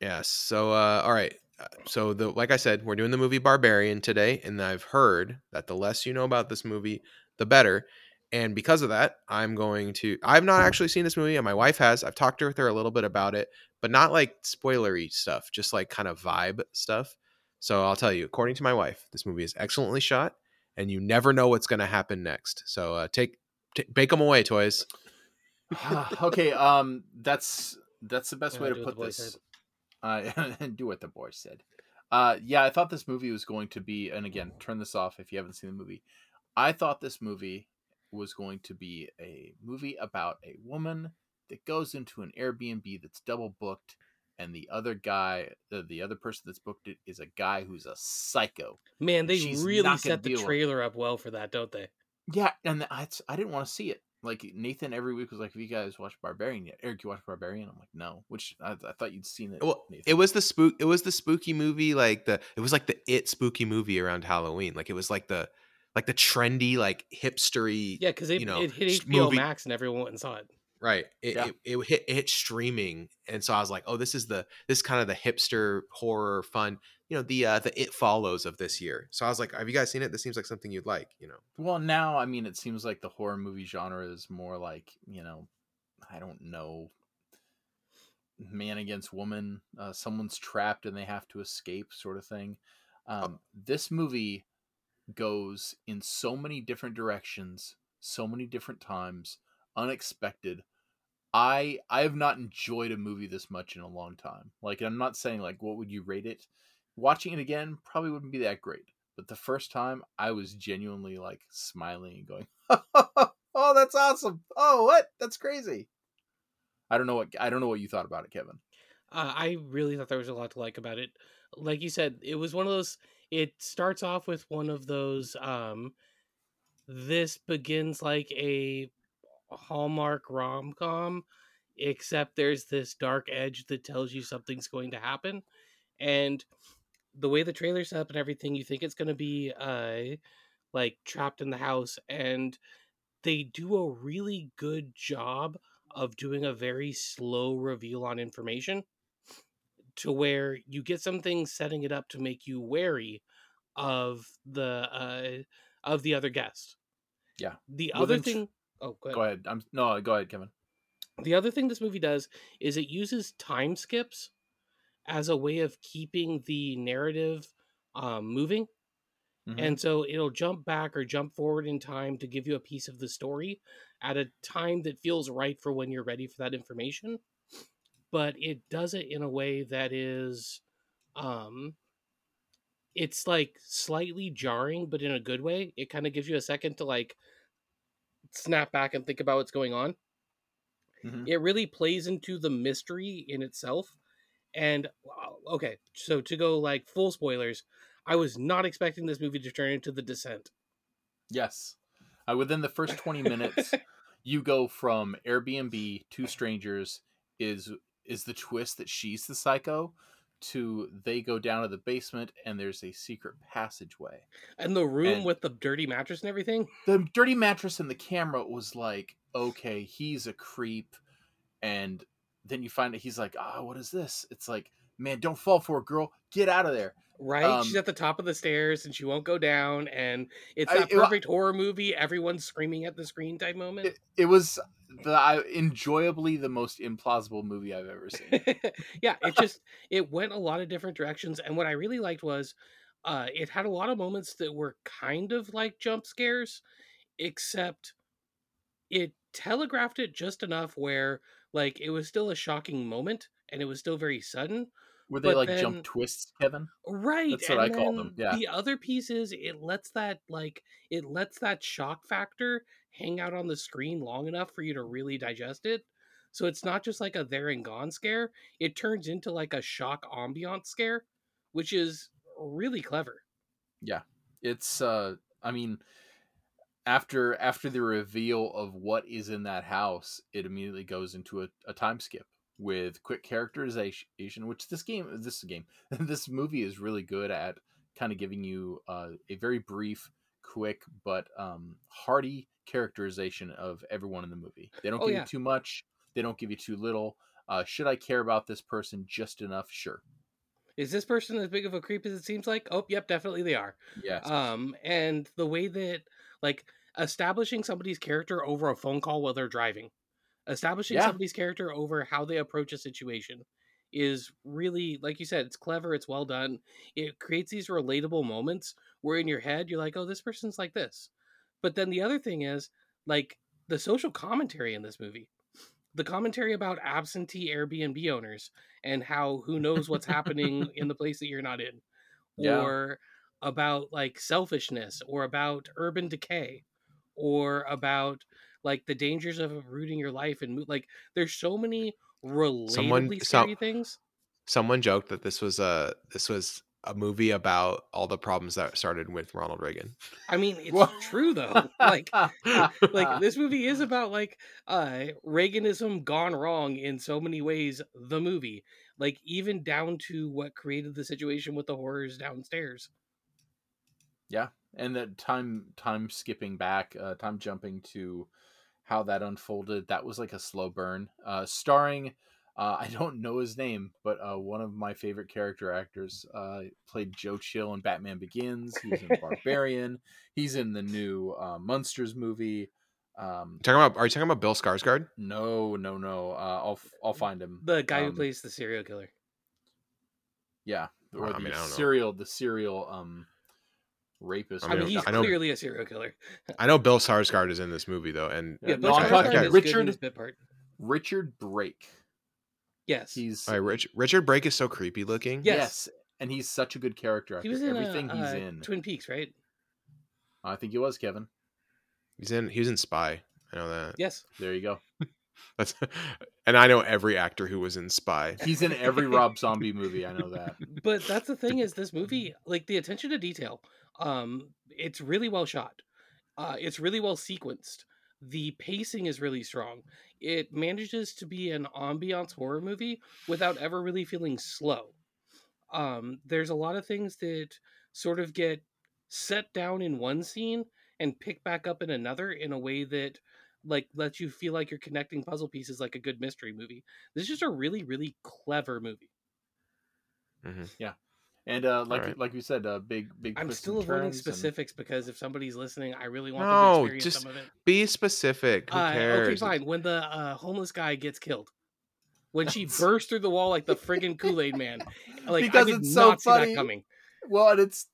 Yeah. So, uh, all right. Uh, So the like I said, we're doing the movie Barbarian today, and I've heard that the less you know about this movie, the better. And because of that, I'm going to. I've not actually seen this movie, and my wife has. I've talked to her a little bit about it, but not like spoilery stuff, just like kind of vibe stuff. So I'll tell you, according to my wife, this movie is excellently shot, and you never know what's going to happen next. So uh, take, t- bake them away, toys. (sighs) okay, um, that's that's the best Yeah, way to put this. said. Uh, (laughs) do what the boy said. Uh, yeah, I thought this movie was going to be, and again, turn this off if you haven't seen the movie. I thought this movie was going to be a movie about a woman that goes into an Airbnb that's double booked, and the other guy, the, the other person that's booked it, is a guy who's a psycho. Man, they really set the trailer up well for that, don't they? Yeah, and I, I didn't want to see it. Like Nathan every week was like, "Have you guys watched Barbarian yet?" Eric, you watched Barbarian? I'm like, "No." Which I, I thought you'd seen it. Well, Nathan. it was the spook. It was the spooky movie, like the. It was like the it spooky movie around Halloween. Like it was like the, like the trendy, like hipstery. Yeah, because it, you know, it hit HBO movie- Max and everyone went and saw it. Right. It, Yeah. it, it hit it hit streaming, and so I was like, oh, this is the this is kind of the hipster horror fun. You know, the uh the It Follows of this year. So I was like, have you guys seen it? This seems like something you'd like. You know. Well, now I mean, it seems like the horror movie genre is more like you know, I don't know, man against woman. Uh, someone's trapped and they have to escape, sort of thing. Um, this movie goes in so many different directions, so many different times, unexpected. I I have not enjoyed a movie this much in a long time. Like I'm not saying like what would you rate it? Watching it again probably wouldn't be that great. But the first time I was genuinely like smiling and going, (laughs) "Oh, that's awesome. Oh, what? That's crazy." I don't know what I don't know what you thought about it, Kevin. Uh, I really thought there was a lot to like about it. Like you said, it was one of those. It starts off with one of those. Um, this begins like a Hallmark rom com, except there's this dark edge that tells you something's going to happen, and the way the trailer set up and everything, you think it's going to be uh, like trapped in the house, and they do a really good job of doing a very slow reveal on information to where you get something setting it up to make you wary of the uh of the other guest. Yeah. The other thing oh go ahead. Go ahead. I'm no, go ahead, Kevin. The other thing this movie does is it uses time skips as a way of keeping the narrative um, moving. Mhm. And so it'll jump back or jump forward in time to give you a piece of the story at a time that feels right for when you're ready for that information. But it does it in a way that is um it's like slightly jarring but in a good way. It kind of gives you a second to like snap back and think about what's going on. Mhm. It really plays into the mystery in itself. And okay, so to go like full spoilers, I was not expecting this movie to turn into The Descent. Yes. Uh, within the first 20 minutes, (laughs) you go from Airbnb to strangers is is the twist that she's the psycho to they go down to the basement and there's a secret passageway. And the room And- with the dirty mattress and everything. The dirty mattress and the camera was like, okay, he's a creep and then you find out he's like, "Ah, what is this?" It's like man, don't fall for it, girl. Get out of there. Right? She's Um, at the top of the stairs and she won't go down. And it's I- that it perfect horror movie. Everyone's screaming at the screen type moment. It, it was the I, enjoyably the most implausible movie I've ever seen. (laughs) yeah, it just it went a lot of different directions. And what I really liked was uh it had a lot of moments that were kind of like jump scares, except it telegraphed it just enough where like it was still a shocking moment and it was still very sudden. Were they But like then- jump twists, Kevin? Right. That's what and I call them, yeah. The other piece is it lets that like it lets that shock factor hang out on the screen long enough for you to really digest it. So it's not just like a there and gone scare. It turns into like a shock ambiance scare, which is really clever. Yeah. It's uh I mean after after the reveal of what is in that house, it immediately goes into a, a time skip with quick characterization, which this game this game (laughs) this movie is really good at kind of giving you uh, a very brief, quick but um, hearty characterization of everyone in the movie. They don't Oh, give yeah. you too much. They don't give you too little. Uh, should I care about this person just enough? Sure. Is this person as big of a creep as it seems like? Oh, yep, definitely they are. Yes. Um, and the way that like establishing somebody's character over a phone call while they're driving, establishing Yeah. somebody's character over how they approach a situation is really like you said, it's clever, it's well done. It creates these relatable moments where in your head you're like, oh, this person's like this. But then the other thing is like the social commentary in this movie. The commentary about absentee Airbnb owners and how who knows what's happening in the place that you're not in (laughs) Yeah. or about like selfishness or about urban decay or about like the dangers of uprooting your life and mo- like there's so many relatably so- scary things. Someone joked that this was a this was a movie about all the problems that started with Ronald Reagan. i mean (laughs) it's Wha- true though. (laughs) Like like (laughs) this movie is about like uh reaganism gone wrong in so many ways the movie like even down to what created the situation with the horrors downstairs. Yeah, and that time time skipping back, uh, time jumping to how that unfolded. That was like a slow burn. Uh, starring, uh, (laughs) I don't know his name, but uh, one of my favorite character actors uh, played Joe Chill in Batman Begins. He's in (laughs) Barbarian. He's in the new uh, Monsters movie. Um, Talking about are you talking about Bill Skarsgård? no, no, no. Uh, I'll I'll find him. the guy who Um, plays the serial killer yeah, or I the I don't serial the serial um rapist. I i mean, mean, he's I know- clearly a serial killer (laughs) I know Bill Skarsgård is in this movie though, and Yeah, yeah, no, Bill I'm okay, talking Skarsgård good in Richard- his bit part Richard Brake. yes He's All right, Rich, Richard Brake is so creepy looking. Yeah. Yes. and he's such a good character actor. He was in Everything uh, he's uh, in. Twin Peaks, right? I think he was Kevin. He's in he was in Spy. I know that. Yes. There you go. (laughs) That's and I know every actor who was in Spy. He's in every Rob Zombie movie. I know that. (laughs) But that's the thing is this movie, like the attention to detail, um, it's really well shot. Uh, it's really well sequenced. The pacing is really strong. It manages to be an ambiance horror movie without ever really feeling slow. Um, there's a lot of things that sort of get set down in one scene and pick back up in another in a way that like lets you feel like you're connecting puzzle pieces like a good mystery movie. This is just a really, really clever movie. And uh, like Alright. like we said, uh, big big. I'm still and avoiding turns and- specifics because if somebody's listening, I really want No, them to experience just some of it. Be specific. Who Uh, cares? okay, fine. When the uh, homeless guy gets killed, when she bursts through the wall like the friggin' (laughs) Kool Aid Man, like Because I did it's so not see that coming. Well, and it's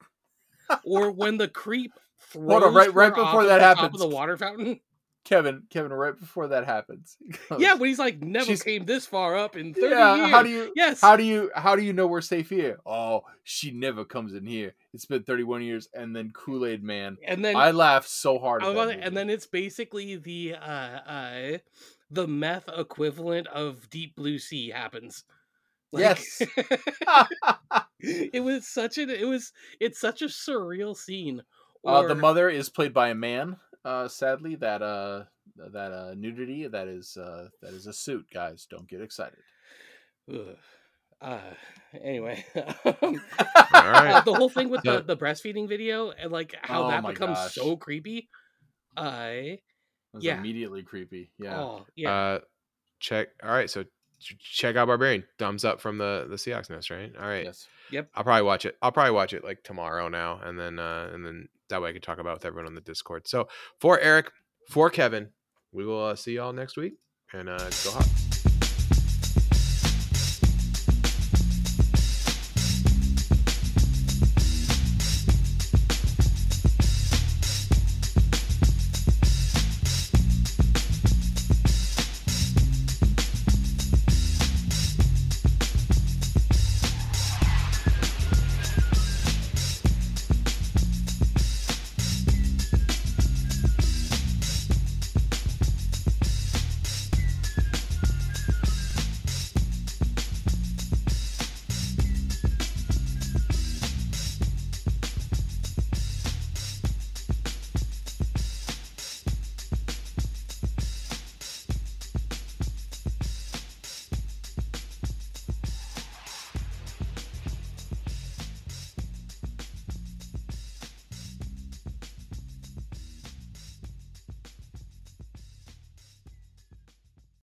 Or when the creep throws (laughs) Hold on, right- right before that the top happens. of the water fountain. Kevin. Kevin, right before that happens. goes, Yeah, when he's like, never She's- came this far up in thirty yeah. years. How do you? Yes. How do you? How do you know we're safe here? Oh, she never comes in here. It's been 31 years, and then Kool Aid Man. and then I laugh so hard. I At was that about and then it's basically the uh, uh, the meth equivalent of Deep Blue Sea happens. Yes. (laughs) it was such an it was it's such a surreal scene. Uh, the mother is played by a man. Uh, sadly, that uh, that uh, nudity that is uh, that is a suit. Guys, don't get excited. Ugh. Uh, anyway, (laughs) um, uh, right. the whole thing with the, the breastfeeding video and like how Oh that becomes gosh. so creepy. I It was Yeah. immediately creepy. Yeah. oh yeah Uh, check. All right, so ch- check out Barbarian. Thumbs up from the the Seahawks nest, right? All right. Yes. Yep. I'll probably watch it. I'll probably watch it like tomorrow now, and then uh and then that way I can talk about it with everyone on the Discord. So for Eric, for Kevin, we will uh, see y'all next week, and uh, go Hawks.